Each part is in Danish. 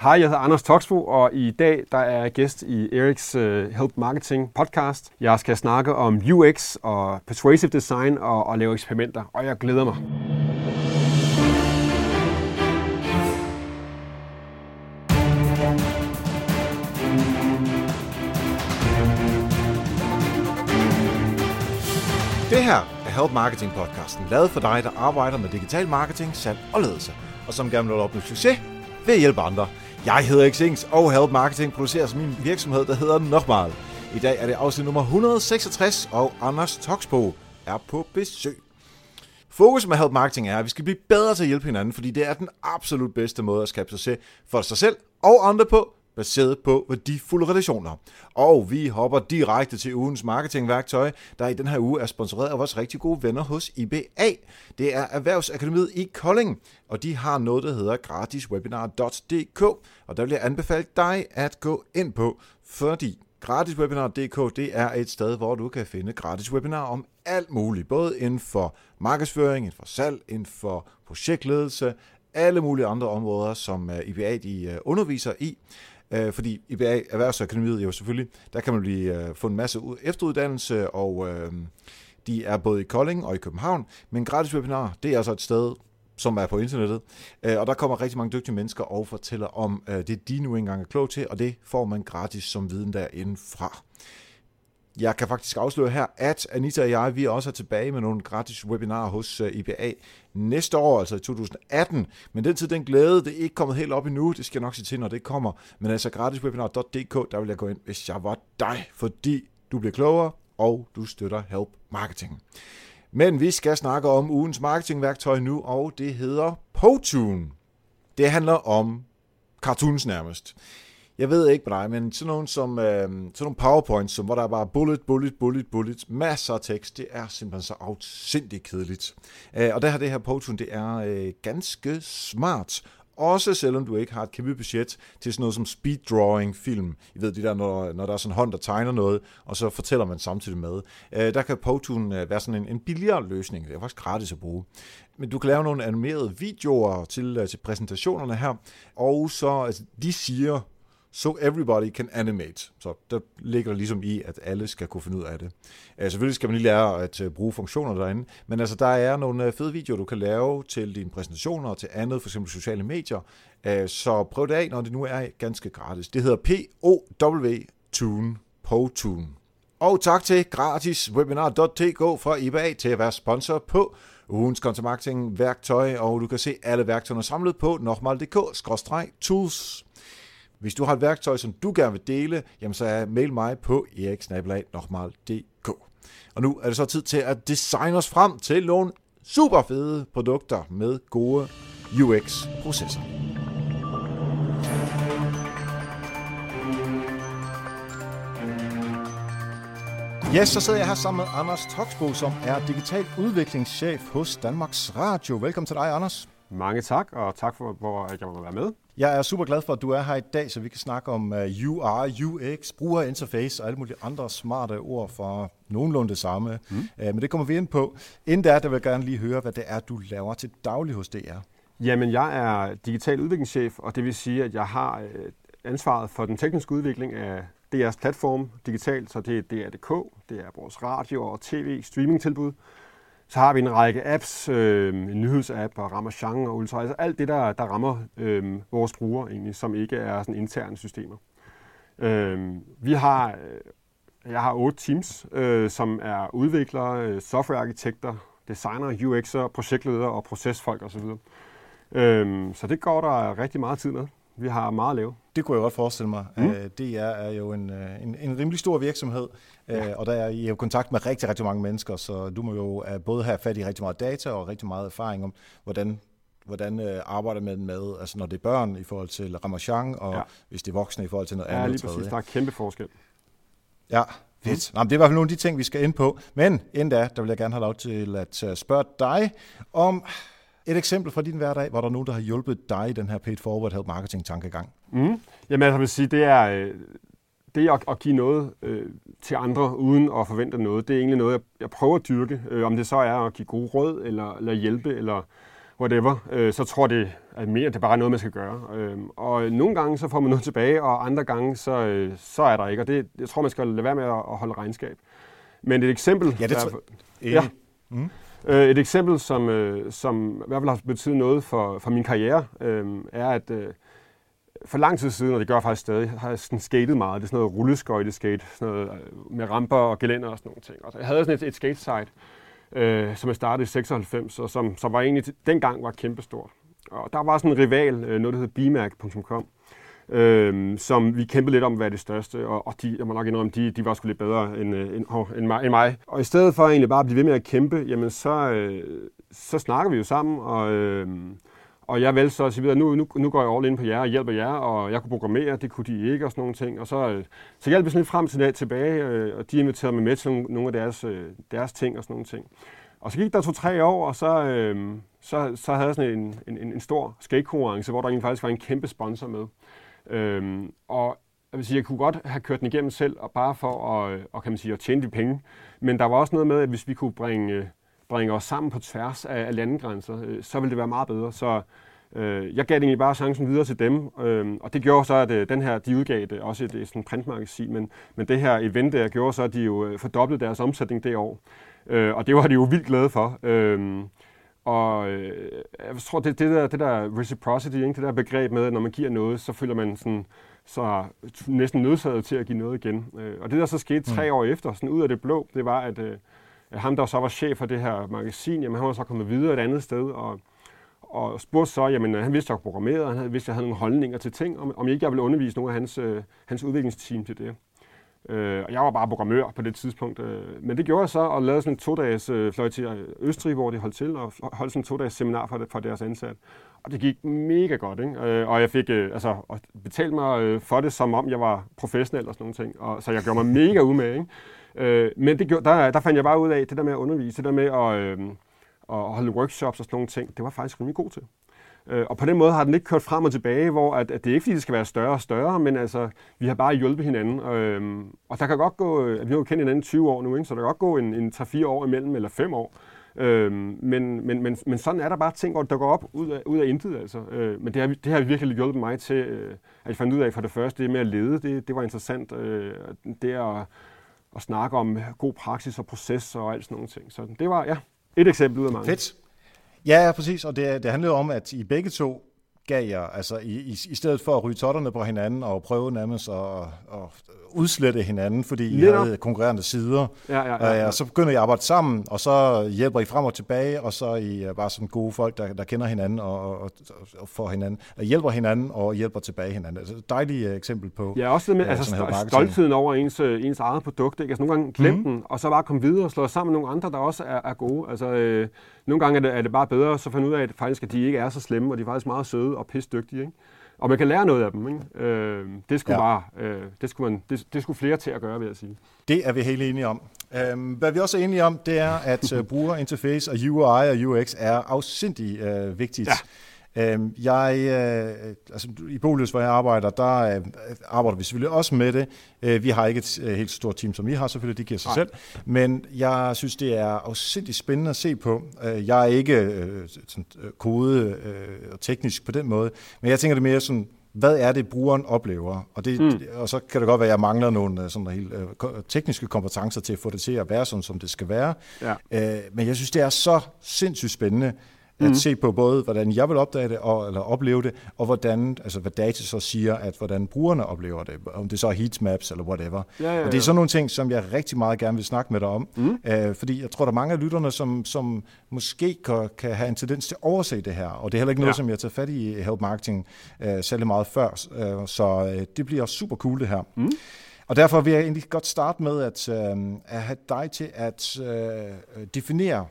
Hej, jeg hedder Anders Toksbo, og i dag der er jeg gæst i Eriks uh, Help Marketing podcast. Jeg skal snakke om UX og persuasive design og, og lave eksperimenter, og jeg glæder mig. Det her er Help Marketing podcasten, lavet for dig, der arbejder med digital marketing, salg og ledelse, og som gerne vil opnå succes ved at hjælpe andre. Jeg hedder Xings, og Help Marketing producerer min virksomhed, der hedder Nokmal. I dag er det afsnit nummer 166, og Anders Toksbo er på besøg. Fokus med Help Marketing er, at vi skal blive bedre til at hjælpe hinanden, fordi det er den absolut bedste måde at skabe succes for sig selv og andre på, baseret på værdifulde relationer. Og vi hopper direkte til ugens marketingværktøj, der i den her uge er sponsoreret af vores rigtig gode venner hos IBA. Det er Erhvervsakademiet i Kolding, og de har noget, der hedder gratiswebinar.dk, og der vil jeg anbefale dig at gå ind på, fordi Gratiswebinar.dk det er et sted, hvor du kan finde gratis webinar om alt muligt, både inden for markedsføring, inden for salg, inden for projektledelse, alle mulige andre områder, som øh, IBA de øh, underviser i. Øh, fordi IBA Erhvervsakademiet jo selvfølgelig, der kan man blive, øh, få en masse efteruddannelse, og øh, de er både i Kolding og i København, men gratis webinar, det er altså et sted, som er på internettet. Øh, og der kommer rigtig mange dygtige mennesker og fortæller om det, de nu engang er klog til, og det får man gratis som viden derindefra. Jeg kan faktisk afsløre her, at Anita og jeg, vi også er tilbage med nogle gratis webinarer hos øh, IBA næste år, altså i 2018. Men den tid, den glæde, det er ikke kommet helt op endnu. Det skal jeg nok sige til, når det kommer. Men altså gratiswebinar.dk, der vil jeg gå ind, hvis jeg var dig, fordi du bliver klogere, og du støtter Help Marketing. Men vi skal snakke om ugens marketingværktøj nu, og det hedder Potune. Det handler om cartoons nærmest. Jeg ved ikke med dig, men sådan nogle, som, øh, sådan nogle powerpoints, som, hvor der er bare bullet, bullet, bullet, bullet, masser af tekst, det er simpelthen så afsindigt kedeligt. Øh, og der har det her Powtoon, det er øh, ganske smart. Også selvom du ikke har et kæmpe budget til sådan noget som speed drawing film. I ved, de der, når, når der er sådan en hånd, der tegner noget, og så fortæller man samtidig med. Øh, der kan Powtoon øh, være sådan en, en billigere løsning. Det er faktisk gratis at bruge. Men du kan lave nogle animerede videoer til, øh, til præsentationerne her, og så, altså, de siger, so everybody can animate. Så der ligger der ligesom i, at alle skal kunne finde ud af det. Uh, selvfølgelig skal man lige lære at øh, bruge funktioner derinde, men altså der er nogle øh, fede videoer, du kan lave til dine præsentationer og til andet, for eksempel sociale medier. Uh, så prøv det af, når det nu er ganske gratis. Det hedder P-O-W-Tune, PoTune. Og tak til gratiswebinar.dk fra IBA til at være sponsor på ugens content marketing værktøj, og du kan se alle værktøjerne samlet på nokmal.dk-tools. Hvis du har et værktøj, som du gerne vil dele, jamen så er mail mig på eriksnabelag.dk. Og nu er det så tid til at designe os frem til nogle super fede produkter med gode UX-processer. Yes, så sidder jeg her sammen med Anders Toksbo, som er digital udviklingschef hos Danmarks Radio. Velkommen til dig, Anders. Mange tak, og tak for, at jeg må være med. Jeg er super glad for, at du er her i dag, så vi kan snakke om uh, UR, UX, brugerinterface og alle mulige andre smarte ord for nogenlunde det samme. Mm. Uh, men det kommer vi ind på. Inden der, der vil jeg gerne lige høre, hvad det er, du laver til daglig hos DR. Jamen, jeg er digital udviklingschef, og det vil sige, at jeg har uh, ansvaret for den tekniske udvikling af DR's platform digitalt, så det er DR.dk, det er vores radio- og tv-streamingtilbud, så har vi en række apps, øh, en nyhedsapp og Ramachan og Ultra, altså alt det, der, der rammer øh, vores brugere egentlig, som ikke er sådan interne systemer. Øh, vi har, øh, jeg har otte teams, øh, som er udviklere, øh, softwarearkitekter, designer, UX'er, projektledere og procesfolk osv. Øh, så det går der rigtig meget tid med. Vi har meget at lave. Det kunne jeg godt forestille mig. Mm. Øh, DR er jo en, øh, en, en rimelig stor virksomhed, øh, ja. og der er I jo kontakt med rigtig, rigtig mange mennesker, så du må jo både have fat i rigtig meget data og rigtig meget erfaring om, hvordan hvordan øh, arbejder man med, altså når det er børn i forhold til Ramachan, og ja. hvis det er voksne i forhold til noget ja, andet. Ja, lige præcis. Tredje. Der er kæmpe forskel. Ja, fedt. Mm. Nå, det er i hvert fald nogle af de ting, vi skal ind på. Men inden da, der vil jeg gerne have lov til at spørge dig om, et eksempel fra din hverdag, hvor der er nogen, der har hjulpet dig i den her paid forward help marketing tankegang. Mm. Jamen, altså, jeg vil sige, det er, øh, det at, at give noget øh, til andre uden at forvente noget, det er egentlig noget, jeg, jeg prøver at dyrke. Øh, om det så er at give gode råd, eller, eller hjælpe, eller whatever, øh, så tror det at mere, det er bare noget, man skal gøre. Øh, og nogle gange så får man noget tilbage, og andre gange så, øh, så er der ikke. Og det, jeg tror, man skal lade være med at, at holde regnskab. Men et eksempel... Ja, det tror jeg. Ja. Mm. Øh, et eksempel, som, øh, som i hvert fald har betydet noget for, for min karriere, øh, er, at øh, for lang tid siden, og det gør jeg faktisk stadig, har jeg sådan skatet meget. Det er sådan noget rulleskøjteskate, sådan noget øh, med ramper og gelænder og sådan nogle ting. Og jeg havde sådan et, et skate-site, øh, som jeg startede i 96, og som, som var egentlig dengang var kæmpestort. Og der var sådan en rival, øh, noget der hed bimærk.com, øh, som vi kæmpede lidt om, hvad er det største, og, og de, jeg må nok indrømme, de, de var sgu lidt bedre end, øh, end, end, mig, end mig. Og i stedet for egentlig bare at blive ved med at kæmpe, jamen så, øh, så snakker vi jo sammen, og, øh, og jeg valgte så at sige videre, nu, nu, nu går jeg all in på jer og hjælper jer, og jeg kunne programmere, det kunne de ikke og sådan nogle ting. Og så, øh, så hjalp vi sådan lidt frem til dag tilbage, øh, og de inviterede mig med til nogle af deres, øh, deres ting og sådan nogle ting. Og så gik der to-tre år, og så, øh, så, så havde jeg sådan en, en, en stor skatekonkurrence, hvor der egentlig faktisk var en kæmpe sponsor med. Øh, og jeg vil sige, jeg kunne godt have kørt den igennem selv, og bare for at, og kan man sige, at tjene de penge. Men der var også noget med, at hvis vi kunne bringe, bringe os sammen på tværs af, af landegrænser, øh, så ville det være meget bedre. Så øh, jeg gav egentlig bare chancen videre til dem, øh, og det gjorde så, at øh, den her, de udgav det også et, et sådan printmagasin, men, men det her event der gjorde så, at de jo øh, fordoblede deres omsætning det år. Øh, og det var de jo vildt glade for. Øh, og øh, jeg tror, det, det, der, det der reciprocity, ikke? det der begreb med, at når man giver noget, så føler man sådan, så næsten nødsaget til at give noget igen. Øh, og det, der så skete tre mm. år efter, sådan ud af det blå, det var, at øh, Øh, ham, der så var chef for det her magasin, jamen, han var så kommet videre et andet sted, og, og spurgte så, jamen øh, han vidste, at jeg programmerede, og han vidste, at jeg havde nogle holdninger til ting, om, om ikke jeg ville undervise nogle af hans, øh, hans udviklingsteam til det. Øh, og jeg var bare programmør på det tidspunkt. Øh, men det gjorde jeg så, og lavede sådan en to-dages øh, fløj til øh, Østrig, hvor de holdt til, og holdt sådan en to-dages seminar for, for deres ansat. Og det gik mega godt, ikke? Øh, og jeg fik øh, altså, betalt mig øh, for det, som om jeg var professionel og sådan nogle ting. Og, så jeg gjorde mig mega umage, ikke? Øh, men det gjorde, der, der fandt jeg bare ud af, det der med at undervise, det der med at, øh, at holde workshops og sådan nogle ting, det var faktisk rimelig god til. Øh, og på den måde har den ikke kørt frem og tilbage, hvor at, at det er ikke fordi, det skal være større og større, men altså, vi har bare hjulpet hinanden. Øh, og der kan godt gå, øh, vi har jo kendt hinanden 20 år nu, ikke? så der kan godt gå en, en 3-4 år imellem, eller 5 år. Øh, men, men, men, men sådan er der bare ting, hvor der går op ud af, ud af intet. Altså. Øh, men det har, det har virkelig hjulpet mig til, øh, at jeg fandt ud af for det første, det med at lede, det, det var interessant. Øh, det at, og snakke om god praksis og proces og alt sådan nogle ting. Så det var, ja, et eksempel ud af mange. Fedt. Ja, ja, præcis. Og det, det handlede om, at I begge to gav jer, altså i, i, i stedet for at ryge totterne på hinanden og prøve nærmest at, at udslette hinanden, fordi I havde konkurrerende sider. Ja, ja, ja, ja. Og så begynder I at arbejde sammen, og så hjælper I frem og tilbage, og så er I bare som gode folk, der, der kender hinanden og, og, og får hinanden, og hjælper hinanden og hjælper tilbage hinanden. Altså dejligt eksempel på Ja, også det med altså, stoltheden over ens, øh, ens eget produkt. Ikke? Altså nogle gange glemme mm-hmm. den, og så bare komme videre og slå sammen med nogle andre, der også er, er gode. Altså, øh, nogle gange er det, er det bare bedre, så finde ud af, at, faktisk, at de ikke er så slemme, og de er faktisk meget søde og pisse dygtige. Ikke? Og man kan lære noget af dem. Ikke? Øh, det, skulle ja. bare, øh, det, skulle man, det, det skulle flere til at gøre, vil jeg sige. Det er vi helt enige om. Um, hvad vi også er enige om, det er, at uh, brugerinterface og UI og UX er afsindig uh, vigtigt. Ja. Øhm, jeg, øh, altså, I Bolius, hvor jeg arbejder, der øh, arbejder vi selvfølgelig også med det. Øh, vi har ikke et øh, helt stort team, som I har selvfølgelig, det giver sig Nej. selv. Men jeg synes, det er afsindig spændende at se på. Jeg er ikke sådan, kode og teknisk på den måde, men jeg tænker det mere sådan, hvad er det, brugeren oplever? Og, det, mm. og så kan det godt være, at jeg mangler nogle sådan helt, øh, tekniske kompetencer til at få det til at være sådan, som det skal være. Ja. Øh, men jeg synes, det er så sindssygt spændende, at mm. se på både, hvordan jeg vil opdage det, og, eller opleve det, og hvordan, altså hvad data så siger, at hvordan brugerne oplever det, om det så er heatmaps eller whatever. Ja, ja, ja. Og det er sådan nogle ting, som jeg rigtig meget gerne vil snakke med dig om, mm. øh, fordi jeg tror, der er mange af lytterne, som, som måske kan, kan have en tendens til at overse det her, og det er heller ikke noget, ja. som jeg tager fat i Help Marketing øh, særlig meget før, øh, så øh, det bliver super cool det her. Mm. Og derfor vil jeg egentlig godt starte med at, øh, at have dig til at øh, definere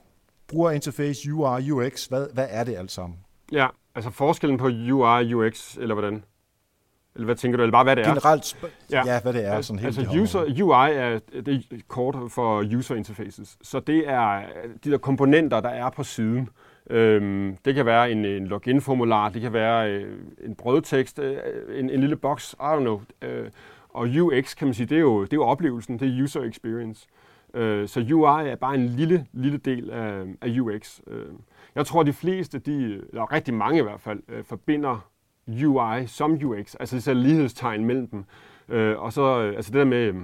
brugerinterface, UI, UX, hvad, hvad er det alt sammen? Ja, altså forskellen på UI, UX, eller hvordan? Eller hvad tænker du? Eller bare hvad det er? Generelt, ja. ja, hvad det er. Sådan helt altså user, UI er, det er kort for user interfaces. Så det er de der komponenter, der er på siden. Øhm, det kan være en, en login-formular, det kan være øh, en brødtekst, øh, en, en lille boks, I don't know. Øh, og UX, kan man sige, det er jo, det er jo oplevelsen, det er user experience. Øh, Øh, så UI er bare en lille, lille del af, af UX. Øh, Jeg tror, de fleste, de, eller rigtig mange i hvert fald, øh, forbinder UI som UX, altså de ser lighedstegn mellem dem. Øh, og så, øh, altså det der med, øh,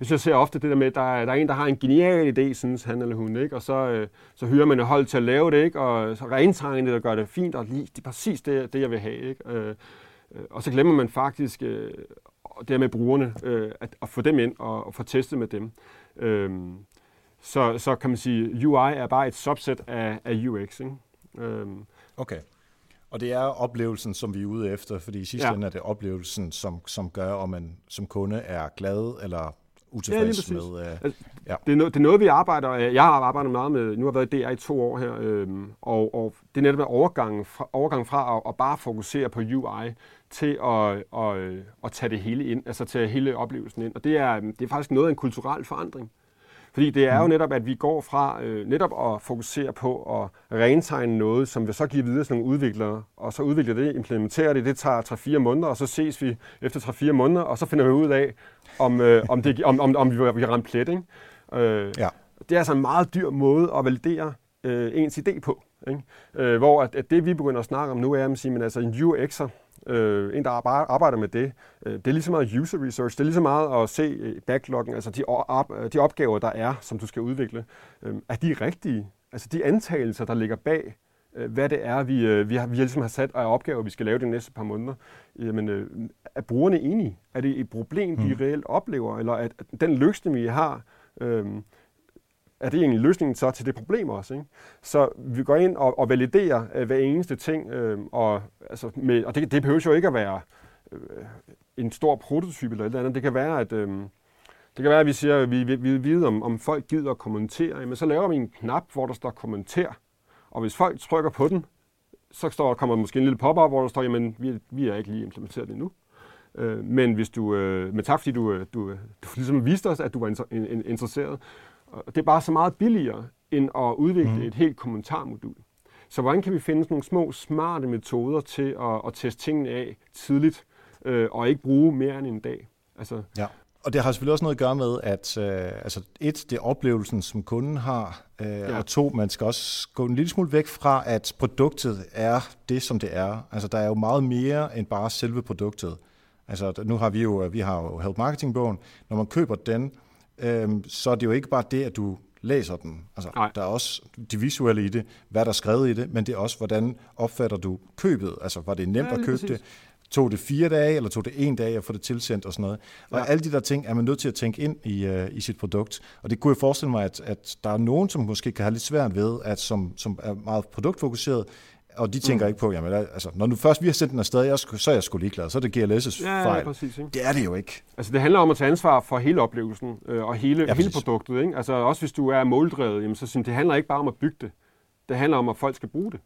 jeg synes, jeg ser ofte det der med, at der er, der er en, der har en genial idé, synes han eller hun, ikke? og så, øh, så hyrer man et hold til at lave det, ikke? og så rentegner det og gør det fint, og lige, det er præcis det, det jeg vil have. Ikke? Øh, øh og så glemmer man faktisk øh, det med brugerne, øh, at, at få dem ind og, og få testet med dem. Øh, så, så kan man sige, UI er bare et subset af, af UX. Ikke? Øh, okay. Og det er oplevelsen, som vi er ude efter, fordi i sidste ja. ende er det oplevelsen, som, som gør, om man som kunde er glad eller utilfreds ja, med. Uh, altså, ja. det, er no, det er noget, vi arbejder, jeg har arbejdet meget med, nu har jeg været i DR i to år her, øhm, og, og det er netop en overgang fra, overgang fra at, at bare fokusere på UI til at, at, at tage det hele ind, altså tage hele oplevelsen ind. Og det er, det er faktisk noget af en kulturel forandring. Fordi det er jo mm. netop, at vi går fra øh, netop at fokusere på at rentegne noget, som vi så giver videre til nogle udviklere, og så udvikler det, implementerer det, det tager 3-4 måneder, og så ses vi efter 3-4 måneder, og så finder vi ud af, om, øh, om, det, om, om, om vi, vi har ramt plet. Ikke? Øh, ja. Det er altså en meget dyr måde at validere øh, ens idé på. Ikke? Øh, hvor at, at det, vi begynder at snakke om nu, er at sige, men altså en UX'er, øh, en, der arbejder med det. Øh, det er lige så meget user research, det er lige så meget at se øh, backloggen, altså de, op, de opgaver, der er, som du skal udvikle. Øh, er de rigtige? Altså de antagelser, der ligger bag, øh, hvad det er, vi, øh, vi, har, vi ligesom har sat af opgaver, vi skal lave de næste par måneder. Jamen, øh, er brugerne enige? Er det et problem, de mm. reelt oplever? Eller at den løsning, vi har, øh, er det egentlig løsningen så til det problem også. Ikke? Så vi går ind og, og validerer øh, hver eneste ting, øh, og, altså med, og det, det behøver jo ikke at være øh, en stor prototype eller et eller andet. Det kan være, at øh, det kan være, at vi siger, at vi, vi, vi om, om folk gider at kommentere. Men så laver vi en knap, hvor der står kommenter. Og hvis folk trykker på den, så står, kommer måske en lille pop-up, hvor der står, jamen, vi, vi er ikke lige implementeret det endnu. Øh, men hvis du, øh, men tak fordi du, øh, du, øh, du ligesom viste os, at du var interesseret, det er bare så meget billigere, end at udvikle mm. et helt kommentarmodul. Så hvordan kan vi finde sådan nogle små, smarte metoder til at, at teste tingene af tidligt, øh, og ikke bruge mere end en dag? Altså, ja. Og det har selvfølgelig også noget at gøre med, at øh, altså et, det er oplevelsen, som kunden har, øh, ja. og to, man skal også gå en lille smule væk fra, at produktet er det, som det er. Altså der er jo meget mere end bare selve produktet. Altså nu har vi jo, vi har jo Help Marketing-bogen. Når man køber den, øhm, så er det jo ikke bare det, at du læser den. Altså, der er også det visuelle i det, hvad der er skrevet i det, men det er også, hvordan opfatter du købet? Altså, var det nemt ja, at købe præcis. det? Tog det fire dage, eller tog det en dag at få det tilsendt og sådan noget? Og ja. alle de der ting er man nødt til at tænke ind i, uh, i sit produkt. Og det kunne jeg forestille mig, at, at der er nogen, som måske kan have lidt svært ved, at som, som er meget produktfokuseret, og de tænker mm. ikke på, jamen, altså, når nu først vi har sendt den afsted, jeg, så er jeg sgu ligeglad. Så er det GLS' ja, fejl. Ja, præcis, ikke? Det er det jo ikke. Altså, det handler om at tage ansvar for hele oplevelsen øh, og hele, ja, hele produktet. Ikke? Altså, også hvis du er måldrevet, jamen, så synes det handler ikke bare om at bygge det. Det handler om, at folk skal bruge det.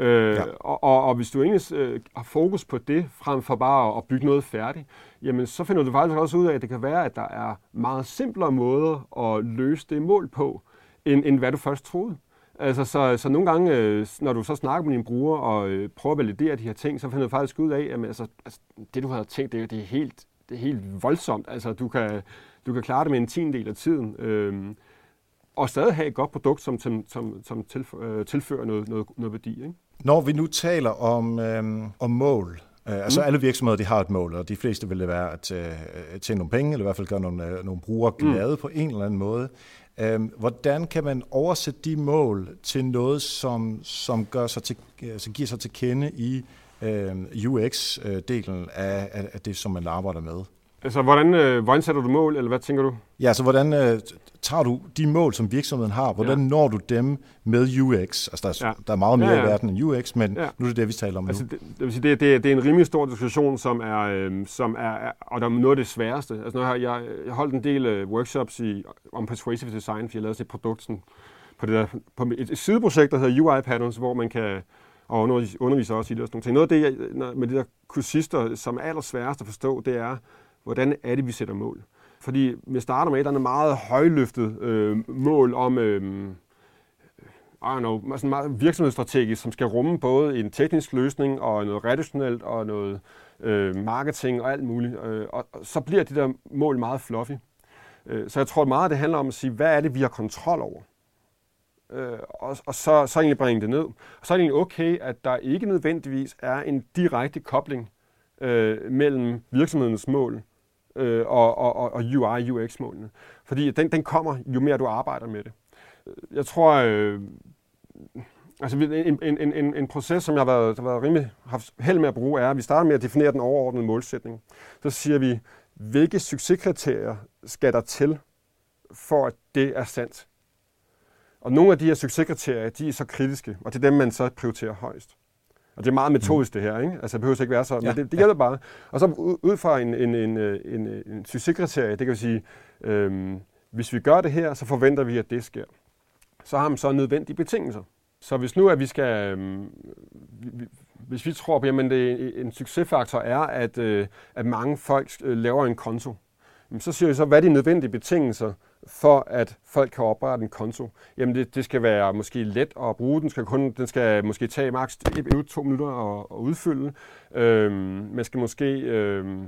Øh, ja. og, og, og hvis du egentlig øh, har fokus på det, frem for bare at bygge noget færdigt, jamen så finder du faktisk også ud af, at det kan være, at der er meget simplere måder at løse det mål på, end, end hvad du først troede. Altså, så, så nogle gange, øh, når du så snakker med din bruger og øh, prøver at validere de her ting, så finder du faktisk ud af, at altså, altså, det, du har tænkt, det, det, er helt, det er helt voldsomt. Altså, du kan, du kan klare det med en tiendel af tiden. Øh, og stadig have et godt produkt, som, som, som, som tilfører, øh, tilfører noget, noget, noget værdi. Ikke? Når vi nu taler om, øh, om mål, Uh, altså mm. alle virksomheder de har et mål, og de fleste vil det være at uh, tjene nogle penge, eller i hvert fald gøre nogle, uh, nogle brugere glade mm. på en eller anden måde. Øhm, hvordan kan man oversætte de mål til noget, som, som gør sig til, altså giver sig til kende i øhm, øh, UX-delen af, af det, som man arbejder med? Altså, hvordan, øh, hvordan sætter du mål, eller hvad tænker du? Ja, altså, hvordan øh, tager du de mål, som virksomheden har, hvordan ja. når du dem med UX? Altså, der er, ja. der er meget mere ja, ja. i verden end UX, men ja. nu er det det, vi taler om altså, nu. Det, det, vil sige, det, det, det er en rimelig stor diskussion, som er, øh, som er og der er noget af det sværeste. Altså, nu har jeg, jeg holdt en del øh, workshops i, om persuasive design, fordi jeg lavede et produkt sådan, på, det der, på et, et sideprojekt, der hedder UI Patterns, hvor man kan og undervise også i det og sådan nogle ting. Noget af det, jeg, med de der kursister, som er allersværest at forstå, det er, hvordan er det, vi sætter mål. Fordi vi starter med et eller andet meget højløftet øh, mål om øh, I don't know, sådan meget virksomhedsstrategisk, som skal rumme både en teknisk løsning og noget redaktionelt og noget øh, marketing og alt muligt. Øh, og, og så bliver de der mål meget fluffy. Øh, så jeg tror meget, det handler om at sige, hvad er det, vi har kontrol over? øh, og, og så, så egentlig bringe det ned. Og så er det egentlig okay, at der ikke nødvendigvis er en direkte kobling øh, mellem virksomhedens mål øh, og, og, og, og UI UX-målene. Fordi den, den kommer, jo mere du arbejder med det. Jeg tror, øh, altså en, en, en, en proces, som jeg har været, har været rimelig haft held med at bruge, er, at vi starter med at definere den overordnede målsætning. Så siger vi, hvilke succeskriterier skal der til, for at det er sandt? Og nogle af de her succeskriterier, de er så kritiske, og det er dem, man så prioriterer højst. Og det er meget metodisk det her, ikke? Altså det behøver ikke være så, ja, men det, det gælder ja. bare. Og så ud fra en, en, en, en, en succeskriterie, det kan vi sige, øhm, hvis vi gør det her, så forventer vi, at det sker. Så har man så nødvendige betingelser. Så hvis nu at vi skal, øhm, hvis vi tror på, at det, en succesfaktor er, at, øh, at mange folk øh, laver en konto, så siger vi så, hvad er de nødvendige betingelser for at folk kan oprette en konto? Jamen det, det skal være måske let at bruge, den skal, kun, den skal måske tage maks 1-2 minutter at, at udfylde. Øhm, man skal måske øhm,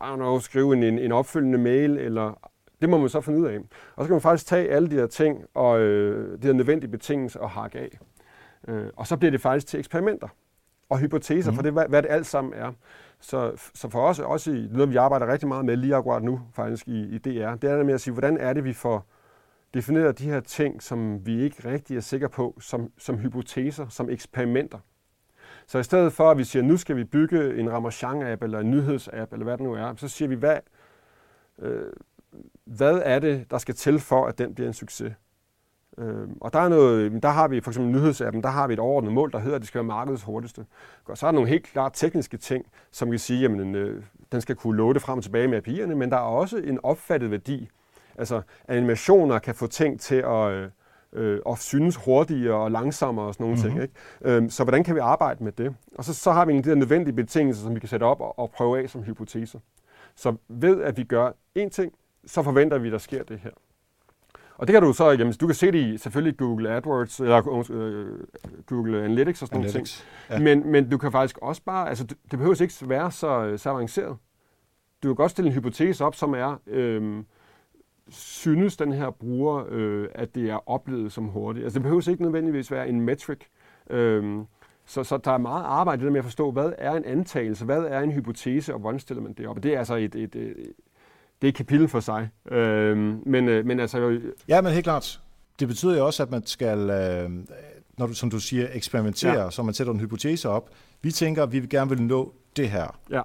I don't know, skrive en, en opfølgende mail, eller det må man så finde ud af. Og så kan man faktisk tage alle de her ting og øh, de her nødvendige betingelser og hakke af. Øh, og så bliver det faktisk til eksperimenter og hypoteser mm. for det, hvad, hvad det alt sammen er. Så, så for os, også i noget, vi arbejder rigtig meget med lige akkurat nu faktisk i, i DR, det er det med at sige, hvordan er det, vi får defineret de her ting, som vi ikke rigtig er sikre på, som, som hypoteser, som eksperimenter. Så i stedet for, at vi siger, nu skal vi bygge en Ramachan-app eller en nyhedsapp, eller hvad det nu er, så siger vi, hvad, øh, hvad er det, der skal til for, at den bliver en succes? Øh, og der, er noget, der har vi for eksempel nyhedsappen, der har vi et overordnet mål, der hedder, at det skal være markedets hurtigste. Og så er der nogle helt klart tekniske ting, som kan sige, at øh, den skal kunne loade frem og tilbage med API'erne, men der er også en opfattet værdi. Altså animationer kan få ting til at, øh, øh at synes hurtigere og langsommere og sådan nogle mm-hmm. ting. Ikke? Øh, så hvordan kan vi arbejde med det? Og så, så har vi en de der nødvendige betingelser, som vi kan sætte op og, og prøve af som hypoteser. Så ved at vi gør én ting, så forventer vi, at der sker det her. Og det kan du så, jamen, du kan se det i selvfølgelig Google AdWords, eller øh, Google Analytics og sådan Analytics, nogle ting. Ja. Men, men du kan faktisk også bare, altså det, behøver ikke være så, så avanceret. Du kan godt stille en hypotese op, som er, øh, synes den her bruger, øh, at det er oplevet som hurtigt. Altså det behøver ikke nødvendigvis være en metric. Øh, så, så der er meget arbejde med at forstå, hvad er en antagelse, hvad er en hypotese, og hvordan stiller man det op. Og det er altså et, et, et, det er et kapitel for sig. Øh, men, øh, men altså... Ja, men helt klart. Det betyder jo også, at man skal, øh, når du, som du siger, eksperimentere, ja. så man sætter en hypotese op. Vi tænker, at vi gerne vil nå det her. Ja.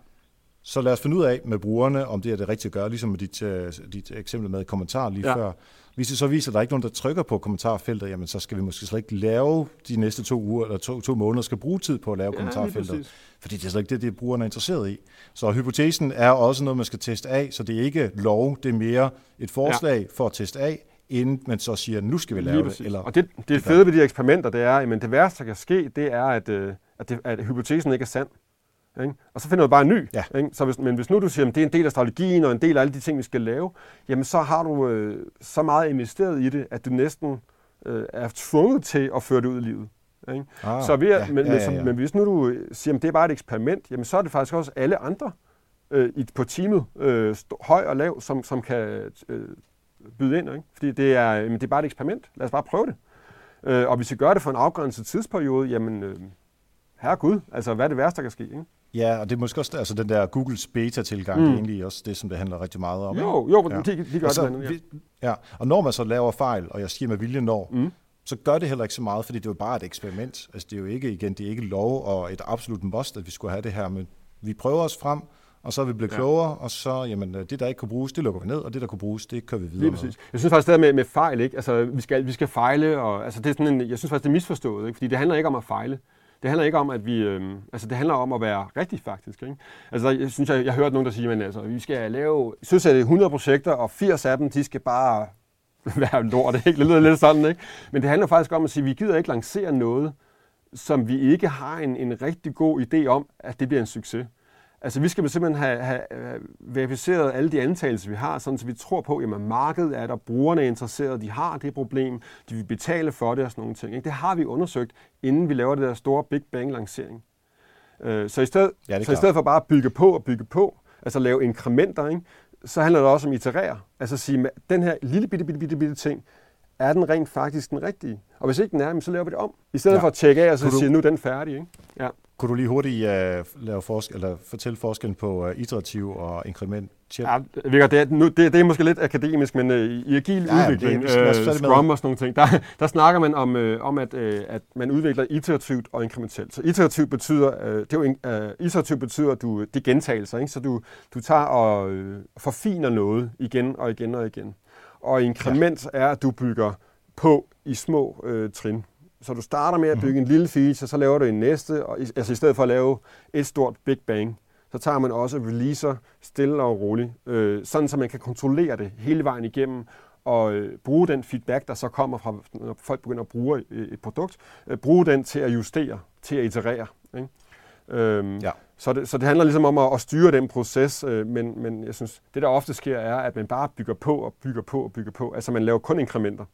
Så lad os finde ud af med brugerne, om det er det rigtige at gøre, ligesom med dit, uh, dit eksempel med kommentar lige ja. før. Hvis det så viser, at der er ikke nogen, der trykker på kommentarfeltet, jamen så skal vi måske slet ikke lave de næste to uger eller to, to måneder, skal bruge tid på at lave ja, kommentarfeltet. Fordi det er slet ikke det, det brugerne er interesseret i. Så hypotesen er også noget, man skal teste af, så det er ikke lov, det er mere et forslag ja. for at teste af, inden man så siger, nu skal vi lave det. Eller, og det, det, det fede ved de eksperimenter, det er, at det værste, der kan ske, det er, at, øh, at, det, at hypotesen ikke er sand. Ikke? Og så finder du bare en ny. Ja. Ikke? Så hvis, men hvis nu du siger, at det er en del af strategien og en del af alle de ting, vi skal lave, jamen så har du øh, så meget investeret i det, at du næsten øh, er tvunget til at føre det ud i livet. Ikke? Ah, så ja, men, ja, ja, ja. Men, hvis nu du siger, at det er bare et eksperiment, jamen så er det faktisk også alle andre øh, i, på teamet, øh, høj og lav, som, som kan øh, byde ind. Ikke? Fordi det er, jamen, det er bare et eksperiment. Lad os bare prøve det. Øh, og hvis vi gør det for en afgrænset tidsperiode, jamen, øh, herre Gud, altså hvad er det værste, der kan ske? Ikke? Ja, og det er måske også altså den der Googles beta-tilgang, mm. det er egentlig også det, som det handler rigtig meget om. Jo, jo, ja. de, de gør altså, det. Ja. ja, og når man så laver fejl, og jeg siger med vilje når, mm. så gør det heller ikke så meget, fordi det er jo bare et eksperiment. Altså det er jo ikke, igen, det er ikke lov og et absolut must, at vi skulle have det her, men vi prøver os frem, og så er vi blevet ja. klogere, og så, jamen, det der ikke kunne bruges, det lukker vi ned, og det der kunne bruges, det kører vi videre med. Jeg synes faktisk, det med, med fejl, ikke? Altså, vi skal, vi skal fejle, og altså, det er sådan en, jeg synes faktisk, det er misforstået, ikke? fordi det handler ikke om at fejle. Det handler ikke om, at vi... Øh, altså, det handler om at være rigtig, faktisk. Ikke? Altså, jeg synes, jeg, jeg har hørt nogen, der siger, at altså, vi skal lave synes, at det er 100 projekter, og 80 af dem, de skal bare være lort. Ikke? Det lyder lidt sådan, ikke? Men det handler faktisk om at sige, at vi gider ikke lancere noget, som vi ikke har en, en rigtig god idé om, at det bliver en succes. Altså, vi skal simpelthen have, have verificeret alle de antagelser, vi har, sådan så vi tror på, at markedet er der, brugerne er interesserede, de har det problem, de vil betale for det og sådan nogle ting. Ikke? Det har vi undersøgt, inden vi laver det der store Big Bang-lancering. Øh, så, i stedet, ja, så i stedet for bare at bygge på og bygge på, altså lave inkrementer, ikke? så handler det også om iterere. Altså at sige, at den her lille bitte, bitte, bitte, bitte ting, er den rent faktisk den rigtige? Og hvis ikke den er, så laver vi det om. I stedet Ja. for at tjekke af og så sige, nu er den færdig. Ikke? Ja. Kunne du lige hurtigt uh, lave forskel, eller fortælle forskellen på uh, iterativ og inkrement? Ja, det, er, nu, det, det er måske lidt akademisk, men øh, i agil Ja, udvikling, det er- med. Scrum og sådan nogle ting, der, der snakker man om, øh, om at, øh, at man udvikler iterativt og inkrementelt. Så iterativt betyder, øh, det er jo, øh, iterativt betyder, at du, det er gentagelser, ikke? så du, du tager og øh, forfiner noget igen og igen og igen. Og inkrement ja. er, at du bygger på i små øh, trin. Så du starter med at bygge en lille feature, så laver du en næste, og i, altså i stedet for at lave et stort Big Bang, så tager man også releaser stille og roligt, øh, sådan så man kan kontrollere det hele vejen igennem, og øh, bruge den feedback, der så kommer fra, når folk begynder at bruge et, et produkt, øh, bruge den til at justere, til at iterere. Ikke? Øhm, Ja. så, det, så det handler ligesom om at, at styre den proces, øh, men, men jeg synes, det der ofte sker er, at man bare bygger på og bygger på og bygger på. Altså man laver kun inkrementer.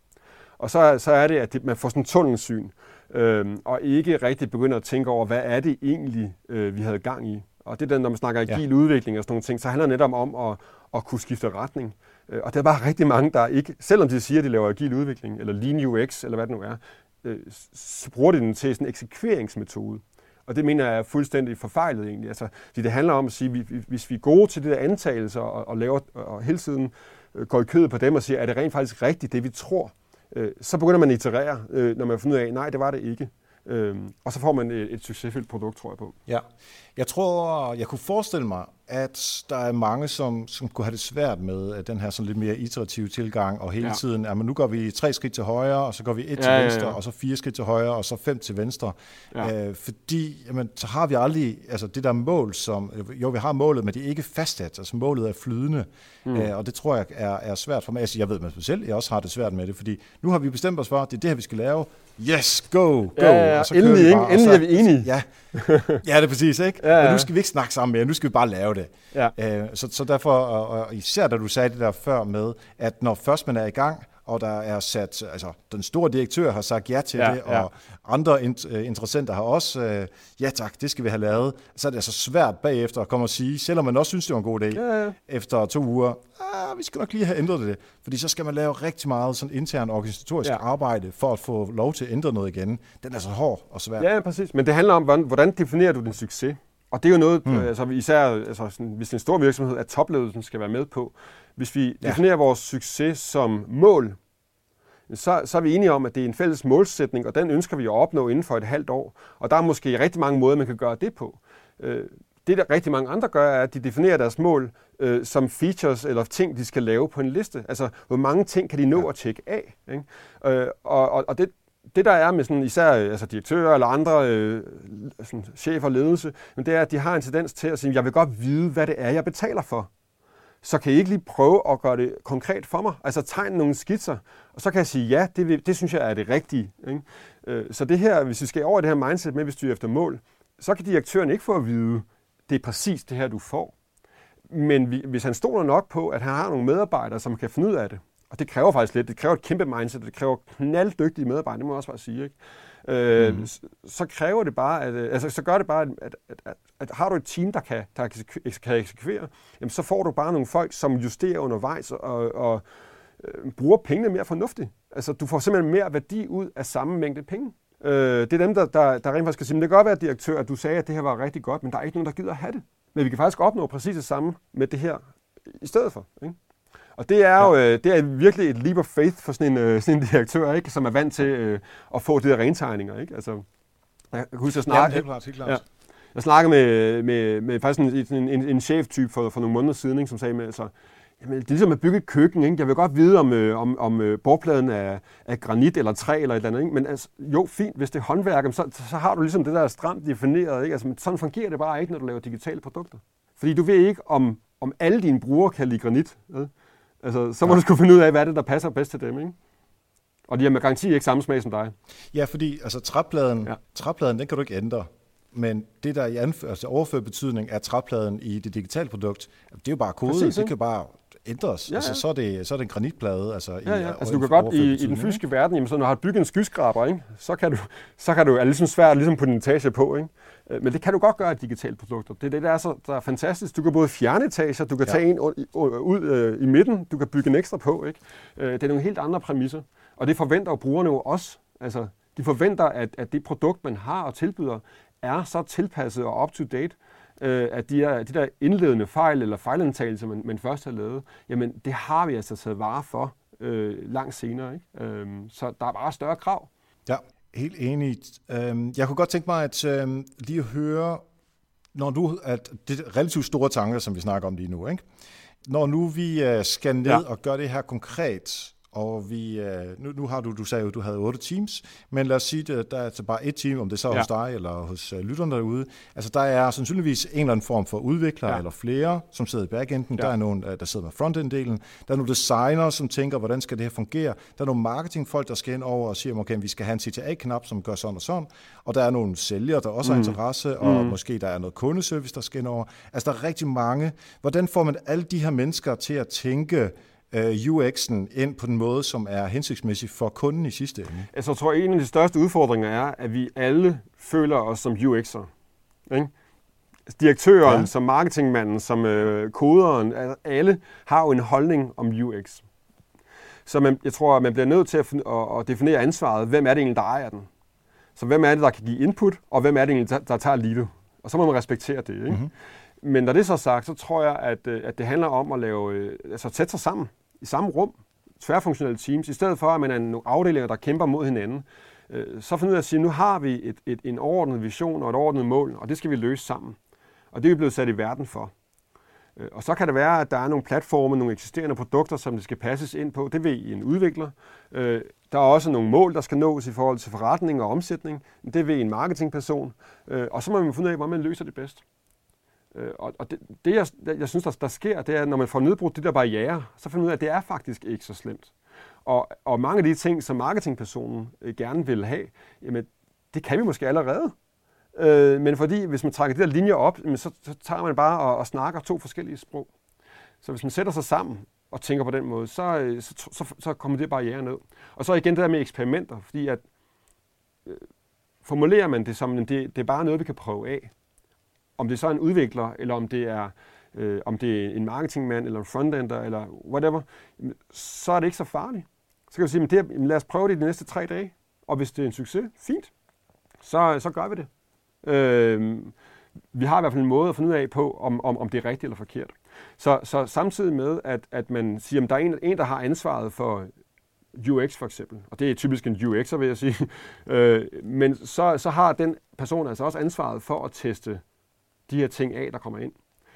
Og så, så er det, at det, man får sådan en tunnelsyn, øh, og ikke rigtig begynder at tænke over, hvad er det egentlig, øh, vi havde gang i. Og det er den, når man snakker agil ja. udvikling og sådan nogle ting, så handler det netop om at, at kunne skifte retning. Øh, og der er bare rigtig mange, der ikke, selvom de siger, at de laver agil udvikling, eller Lean UX, eller hvad det nu er, øh, så bruger de den til sådan en eksekveringsmetode. Og det mener jeg er fuldstændig forfejlet egentlig. Altså, det handler om at sige, at vi- hvis vi er gode til det der antagelser og, og, laver, og hele tiden øh, går i kødet på dem og siger, er det rent faktisk rigtigt, det vi tror, øh, så begynder man at iterere, øh, når man finder ud af, nej, det var det ikke. Øh, og så får man et, et succesfuldt produkt, tror jeg på. Ja. Jeg tror, jeg kunne forestille mig, at der er mange, som, som kunne have det svært med øh, den her sådan lidt mere iterative tilgang, og hele ja. Tiden, at nu går vi tre skridt til højre, og så går vi et ja, til Ja, ja, venstre, ja. og så fire skridt til højre, og så fem til venstre. Ja. Øh, fordi, jamen, så har vi aldrig, altså det der mål, som, jo, vi har målet, men det er ikke fastsat, altså målet er flydende, mm. øh, og det tror jeg er, er svært for mig. Altså, jeg ved med mig selv, jeg også har det svært med det, fordi nu har vi bestemt os for, at det er det her, vi skal lave. Yes, go, go! Ja, ja, ja. Og så Endelig, vi ikke? bare, og Endelig så- er vi enige. Ja, ja det er præcis, ikke? Ja, ja. Men nu skal vi ikke snakke sammen mere, nu skal vi bare lave det. Ja. Øh, så, så derfor, og, og især da du sagde det der før med, at når først man er i gang, og der er sat, altså den store direktør har sagt ja til Ja, det, ja. og andre int- øh, interessenter har også, øh, ja tak, det skal vi have lavet, så er det altså svært bagefter at komme og sige, selvom man også synes, det var en god idé, Ja, ja. efter to uger, ah, vi skal nok lige have ændret det, fordi så skal man lave rigtig meget sådan intern organisatorisk Ja. arbejde, for at få lov til at ændre noget igen. Den er så hård og svær. Ja, præcis. Men det handler om, hvordan, hvordan definerer du din succes? Og det er jo noget, mm. altså især altså sådan, hvis det er en stor virksomhed, at topledelsen skal være med på. Hvis vi Ja. definerer vores succes som mål, så, så er vi enige om, at det er en fælles målsætning, og den ønsker vi at opnå inden for et halvt år. Og der er måske rigtig mange måder, man kan gøre det på. Øh, Det, der rigtig mange andre gør, er, at de definerer deres mål øh, som features eller ting, de skal lave på en liste. Altså, hvor mange ting kan de nå ja. at tjekke af? Ikke? Øh, og, og, og det, det, der er med sådan, især øh, altså direktører eller andre øh, sådan, chefer og ledelse, men det er, at de har en tendens til at sige, jeg vil godt vide, hvad det er, jeg betaler for. Så kan I ikke lige prøve at gøre det konkret for mig? Altså tegne nogle skitser, og så kan jeg sige, ja, det, vil, det synes jeg er det rigtige. Ikke? Øh, så det her, hvis vi skal over i det her mindset med, at vi styrer efter mål, så kan direktøren ikke få at vide, det er præcis det her, du får. Men vi, hvis han stoler nok på, at han har nogle medarbejdere, som kan finde ud af det, og det kræver faktisk lidt, det kræver et kæmpe mindset, det kræver knalddygtige medarbejdere, det må jeg også bare sige, ikke? Øh, mm. så kræver det bare, at, altså, så gør det bare, at, at, at, at, har du et team, der kan, der kan kan eksekvere, jamen, så får du bare nogle folk, som justerer undervejs og, og øh, bruger pengene mere fornuftigt. Altså, du får simpelthen mere værdi ud af samme mængde penge. Øh, det er dem, der, der, der rent faktisk skal sige, men det kan godt være, direktør, at du sagde, at det her var rigtig godt, men der er ikke nogen, der gider have det. Men vi kan faktisk opnå præcis det samme med det her i stedet for. Ikke? Og det er jo ja. øh, det er virkelig et leap of faith for sådan en, øh, sådan en direktør, ikke? som er vant til øh, at få de der rentegninger. Ikke? Altså, jeg kan huske, jeg snakkede, Jamen, helt klart, helt klart. Ja. Jeg snakkede med, med, med faktisk en, en, en, en chef-type for, for nogle måneder siden, ikke, som sagde med, altså, jamen, det er ligesom at bygge et køkken. Ikke? Jeg vil godt vide, om, øh, om, om øh, bordpladen er, er granit eller træ eller et eller andet. Ikke? Men altså, jo, fint, hvis det er håndværk, så, så har du ligesom det der stramt defineret. Ikke? Altså, men sådan fungerer det bare ikke, når du laver digitale produkter. Fordi du ved ikke, om, om alle dine brugere kan lide granit. Ikke? Altså, så må ja. du sgu finde ud af, hvad det der passer bedst til dem. Ikke? Og de har med garanti ikke samme smag som dig. Ja, fordi altså, træpladen, ja. træpladen, den kan du ikke ændre. Men det, der i anfører, altså overført betydning er træpladen i det digitale produkt, det er jo bare kode, Præcis, det kan bare ændres. Ja, ja. Altså, så, er det, så er det en granitplade. Altså, ja, ja. I, altså, du kan godt i, i den fysiske verden, jamen, så når du har bygget en skyskraber, ikke? Så, kan du, så kan du, er det ligesom svært ligesom på en etage på. Ikke? Men det kan du godt gøre i digitale produkter. Det er det, der er, så, der er fantastisk. Du kan både fjerne etager, du kan ja. tage en ud, øh, i midten, du kan bygge en ekstra på. Ikke? Det er nogle helt andre præmisser. Og det forventer jo brugerne jo også. Altså, de forventer, at, at det produkt, man har og tilbyder, er så tilpasset og up-to-date, øh, at de, er, de der indledende fejl eller fejlantagelser, man, man først har lavet, jamen det har vi altså taget vare for øh, langt senere. Ikke? Øh, så der er bare større krav. Ja, helt enig. Øhm, jeg kunne godt tænke mig at øh, lige at høre, når du, at det er relativt store tanker, som vi snakker om lige nu, ikke? når nu vi øh, skal ned ja. og gøre det her konkret, og vi, øh, nu, nu har du, du sagde jo, at du havde otte teams, men lad os sige, at der er altså bare et team, om det så er ja. hos dig eller hos uh, lytterne derude. Altså der er sandsynligvis en eller anden form for udvikler ja. eller flere, som sidder i backenden. Ja. Der er nogen, der sidder med frontend-delen. Der er nogle designer, som tænker, hvordan skal det her fungere. Der er nogle marketingfolk, der skal ind over og siger, okay, vi skal have en CTA-knap, som gør sådan og sådan. Og der er nogle sælgere, der også mm. har interesse, og mm. måske der er noget kundeservice, der skal ind over. Altså der er rigtig mange. Hvordan får man alle de her mennesker til at tænke, øh, UX'en ind på den måde, som er hensigtsmæssig for kunden i sidste ende? Altså, jeg tror, en af de største udfordringer er, at vi alle føler os som UX'er. Ikke? Direktøren, ja. som marketingmanden, som øh, koderen, altså, alle har jo en holdning om UX. Så man, jeg tror, at man bliver nødt til at, at, at definere ansvaret. Hvem er det egentlig, der ejer den? Så hvem er det, der kan give input, og hvem er det egentlig, der, der tager leadet? Og så må man respektere det. Ikke? Mm-hmm. Men når det er så sagt, så tror jeg, at, øh, at det handler om at lave, øh, altså tætte sig sammen i samme rum, tværfunktionelle teams, i stedet for at man er nogle afdelinger, der kæmper mod hinanden, øh, så finder jeg at sige, at nu har vi et, et, en overordnet vision og et overordnet mål, og det skal vi løse sammen. Og det er vi blevet sat i verden for. Øh, og så kan det være, at der er nogle platforme, nogle eksisterende produkter, som det skal passes ind på. Det vil en udvikler. Øh, der er også nogle mål, der skal nås i forhold til forretning og omsætning. Det vil en marketingperson. Øh, og så må man finde ud af, hvordan man løser det bedst. Øh, og og det, det jeg, jeg synes, der, der sker, det er, når man får nedbrudt de der barriere, så finder man ud af, at det er faktisk ikke så slemt. Og, og mange af de ting, som marketingpersonen øh, gerne vil have, jamen, det kan vi måske allerede. Øh, men fordi, hvis man trækker de der linjer op, jamen, så, så tager man bare og, og snakker to forskellige sprog. Så hvis man sætter sig sammen og tænker på den måde, så, øh, så, så, så kommer det barriere ned. Og så igen det der med eksperimenter, fordi at øh, formulerer man det som, det, det er bare noget, vi kan prøve af. Om det så er en udvikler, eller om det er, øh, om det er en marketingmand, eller en frontender, eller whatever, så er det ikke så farligt. Så kan vi sige, men det, her, lad os prøve det de næste tre dage, og hvis det er en succes, fint, så, så gør vi det. Øh, vi har i hvert fald en måde at finde ud af på, om, om, om det er rigtigt eller forkert. Så, så samtidig med, at, at man siger, at der er en, en, der har ansvaret for UX for eksempel, og det er typisk en UX'er, vil jeg sige, øh, men så, så har den person altså også ansvaret for at teste de her ting af, der kommer ind.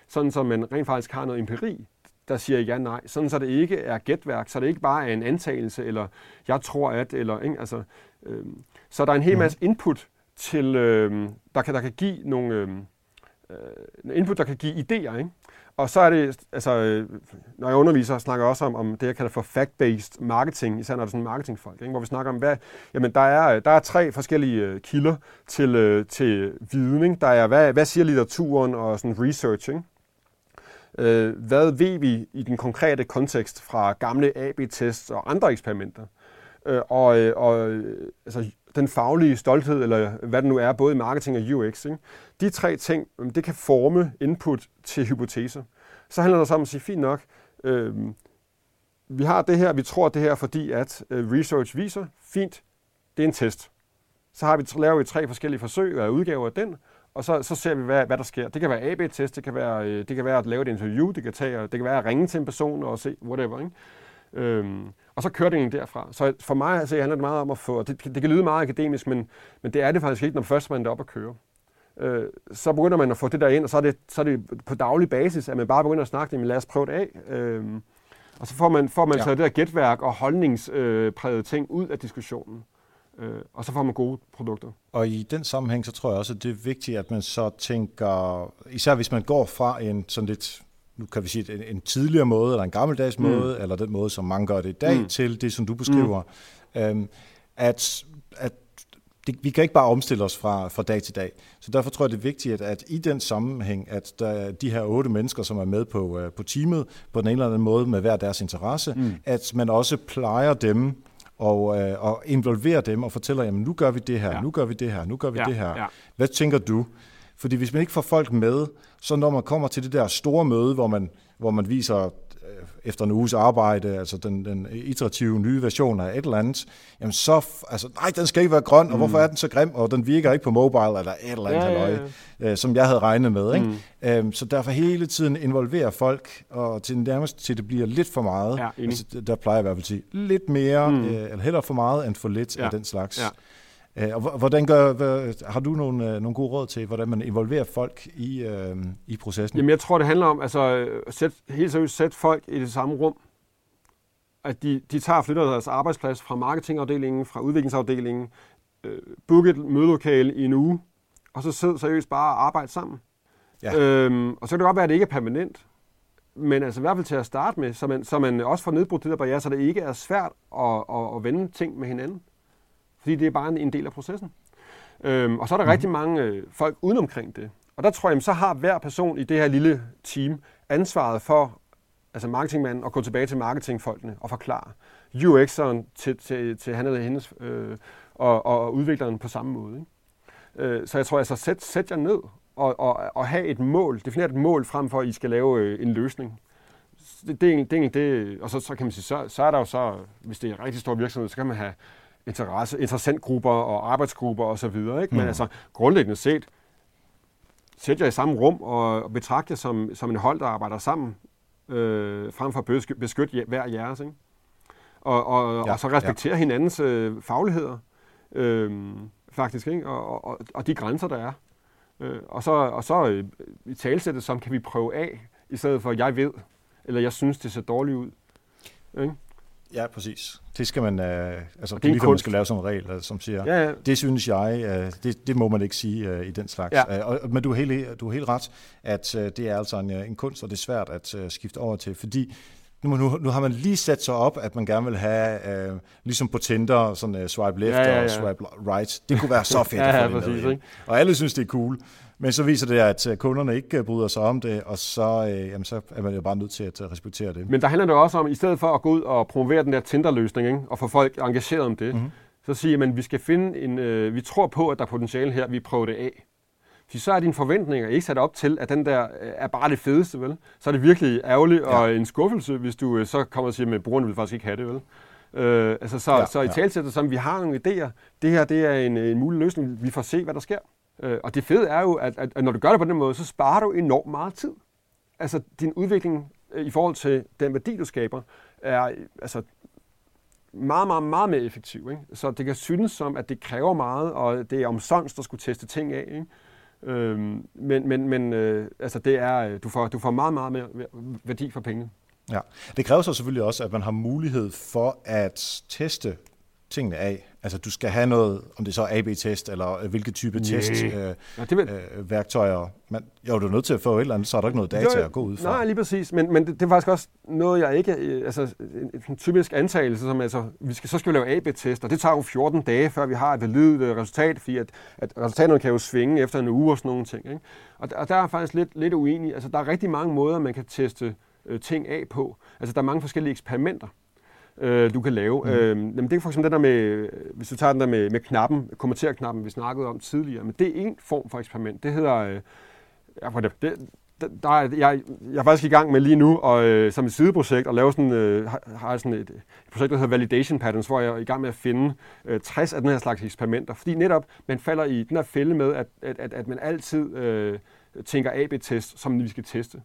Sådan så man rent faktisk har noget empiri, der siger ja, nej. Sådan så det ikke er gætværk, så det ikke bare er en antagelse, eller jeg tror at, eller ikke? Altså, øh, så der er en hel mhm. masse input til, øh, der, kan, der kan give nogle øhm, øh, input, der kan give idéer, ikke? Og så er det, altså, øh, når jeg underviser, snakker jeg også om, om det, jeg kalder for fact-based marketing, især når det er sådan marketingfolk, ikke? hvor vi snakker om, hvad, jamen, der er, der er tre forskellige øh, kilder til, øh, til viden. Ikke? Der er, hvad, hvad siger litteraturen og sådan research, ikke? hvad ved vi i den konkrete kontekst fra gamle AB-tests og andre eksperimenter? og, og altså, den faglige stolthed, eller hvad det nu er, både i marketing og UX. Ikke? De tre ting, øhm, det kan forme input til hypoteser. Så handler det om at sige, fint nok, øh, vi har det her, vi tror det her, fordi at øh, research viser, fint, det er en test. Så har vi, laver vi tre forskellige forsøg og udgaver af den, og så, så ser vi, hvad, hvad der sker. Det kan være AB-test, det kan være, øh, det kan være at lave et interview, det kan, tage, det kan være at ringe til en person og se whatever. Ikke? Øhm, og så kører det egentlig derfra. Så for mig altså, handler det meget om at få, det, det kan lyde meget akademisk, men, men det er det faktisk ikke, når først man er op at køre. Øh, så begynder man at få det der ind, og så er det, så er det på daglig basis, at man bare begynder at snakke det, men lad os prøve det af. Øh, og så får man, får man ja. så det der gætværk og holdningspræget øh, ting ud af diskussionen. Øh, og så får man gode produkter. Og i den sammenhæng, så tror jeg også, at det er vigtigt, at man så tænker, især hvis man går fra en sådan lidt nu kan vi sige, en, en tidligere måde, eller en gammeldags mm. måde, eller den måde, som mange gør det i dag, mm. til det, som du beskriver, mm. øhm, at, at det, vi kan ikke bare omstille os fra, fra dag til dag. Så derfor tror jeg, det er vigtigt, at, at i den sammenhæng, at der, de her otte mennesker, som er med på, uh, på teamet, på den ene eller anden måde med hver deres interesse, mm. at man også plejer dem og, øh, og involverer dem og fortæller, jamen nu gør vi det her, ja. nu gør vi det her, nu gør vi ja. det her. Ja. Hvad tænker du? Fordi hvis man ikke får folk med, så når man kommer til det der store møde, hvor man, hvor man viser efter en uges arbejde, altså den, den iterative nye version af et eller andet, jamen så, altså nej, den skal ikke være grøn, og mm. hvorfor er den så grim, og den virker ikke på mobile, eller et eller andet ja, halløj, ja, ja. Øh, som jeg havde regnet med. Ikke? Mm. Øhm, så derfor hele tiden involvere folk, og til nærmest til det bliver lidt for meget. Ja, altså, der plejer jeg i hvert fald at sige, lidt mere, mm. øh, eller heller for meget, end for lidt ja. af den slags. Ja. Øh, og hvordan gør, har du nogle, øh, nogle gode råd til, hvordan man involverer folk i, øh, i processen? Jamen jeg tror, det handler om altså, sæt, helt seriøst sætte folk i det samme rum. At de, de tager og flytter deres arbejdsplads fra marketingafdelingen, fra udviklingsafdelingen, øh, booke et mødelokale i en uge, og så sidde seriøst bare og arbejde sammen. Ja. Øhm, og så kan det godt være, at det ikke er permanent, men altså i hvert fald til at starte med, så man, så man også får nedbrudt det der barriere, så det ikke er svært at, at, at vende ting med hinanden. Fordi det er bare en, del af processen. Øhm, og så er der mm. rigtig mange øh, folk udenomkring det. Og der tror jeg, så har hver person i det her lille team ansvaret for, altså marketingmanden, at gå tilbage til marketingfolkene og forklare. UX'eren til, til, til han eller hendes, øh, og, og udvikleren på samme måde. Ikke? Øh, så jeg tror, altså, sæt, sæt jer ned og, og, og have et mål, definere et mål frem for, at I skal lave øh, en løsning. Det, det, det, det, og så, så kan man sige, så, så er der jo så, hvis det er en rigtig stor virksomhed, så kan man have interesse, interessentgrupper og arbejdsgrupper osv. Ikke? Mm. Men altså grundlæggende set, sæt jer i samme rum og betragt jer som, som en hold, der arbejder sammen, øh, frem for at beskytte hver jeres. Ikke? Og, og, ja, og så respektere ja. hinandens øh, fagligheder, øh, faktisk, ikke? Og, og, og de grænser, der er. Øh, og så, og så øh, i talsættet, som kan vi prøve af, i stedet for, jeg ved, eller jeg synes, det ser dårligt ud. Ikke? Ja, præcis. Det skal man, øh, altså er man skal lave sådan en regel, altså, som siger, ja, ja. det synes jeg, øh, det, det må man ikke sige øh, i den slags. Ja. Øh, og, men du er, helt, du er helt ret, at øh, det er altså en, øh, en kunst, og det er svært at øh, skifte over til, fordi nu, nu, nu har man lige sat sig op, at man gerne vil have, øh, ligesom på Tinder, sådan uh, swipe left ja, ja, ja. og swipe right. Det kunne være så fedt ja, at få ja, det præcis, med. Ikke? Og alle synes, det er cool. Men så viser det, at øh, kunderne ikke øh, bryder sig om det, og så, øh, jamen, så er man jo bare nødt til at respektere det. Men der handler det også om, i stedet for at gå ud og promovere den der Tinder-løsning, ikke? og få folk engageret om det, mm-hmm. så siger man, at vi skal finde en, øh, vi tror på, at der er potentiale her, vi prøver det af. For så er dine forventninger ikke sat op til, at den der er bare det fedeste, vel? Så er det virkelig ærgerligt ja. og en skuffelse, hvis du øh, så kommer og siger, at brugerne vil faktisk ikke have det, vel? Øh, altså så, ja, så i ja. talsættet, som vi har nogle idéer, det her det er en, en mulig løsning, vi får se, hvad der sker. Øh, og det fede er jo, at, at, at når du gør det på den måde, så sparer du enormt meget tid. Altså din udvikling øh, i forhold til den værdi, du skaber, er altså, meget, meget, meget mere effektiv. Ikke? Så det kan synes som, at det kræver meget, og det er omsonst, der skulle teste ting af. Ikke? Øhm, men men, men øh, altså det er, øh, du, får, du får meget, meget mere værdi for pengene. Ja, det kræver så selvfølgelig også, at man har mulighed for at teste tingene af. Altså du skal have noget, om det så er AB-test, eller øh, hvilke type yeah. test, øh, øh, værktøjer. Men jo, du er nødt til at få et eller andet, så er der ikke noget data jo, at gå ud fra. Nej, lige præcis. Men, men det, det er faktisk også noget, jeg ikke... Øh, altså en, en typisk antagelse, som altså, vi skal, så skal vi lave AB-test, og det tager jo 14 dage, før vi har et validt øh, resultat, fordi at, at resultaterne kan jo svinge efter en uge og sådan nogle ting. Ikke? Og, og der er faktisk lidt, lidt uenig. Altså der er rigtig mange måder, man kan teste øh, ting af på. Altså der er mange forskellige eksperimenter øh, du kan lave. Mm. Øh, jamen, det er for eksempel det der med, hvis du tager den der med, med knappen, kommenterknappen, vi snakkede om tidligere, men det er en form for eksperiment. Det hedder, øh, ja, det, det, der er, jeg, jeg er faktisk i gang med lige nu, og, øh, som et sideprojekt, at lave sådan, øh, har sådan et, et projekt, der hedder Validation Patterns, hvor jeg er i gang med at finde øh, 60 af den her slags eksperimenter. Fordi netop, man falder i den her fælde med, at, at, at, at man altid øh, tænker AB-test, som vi skal teste.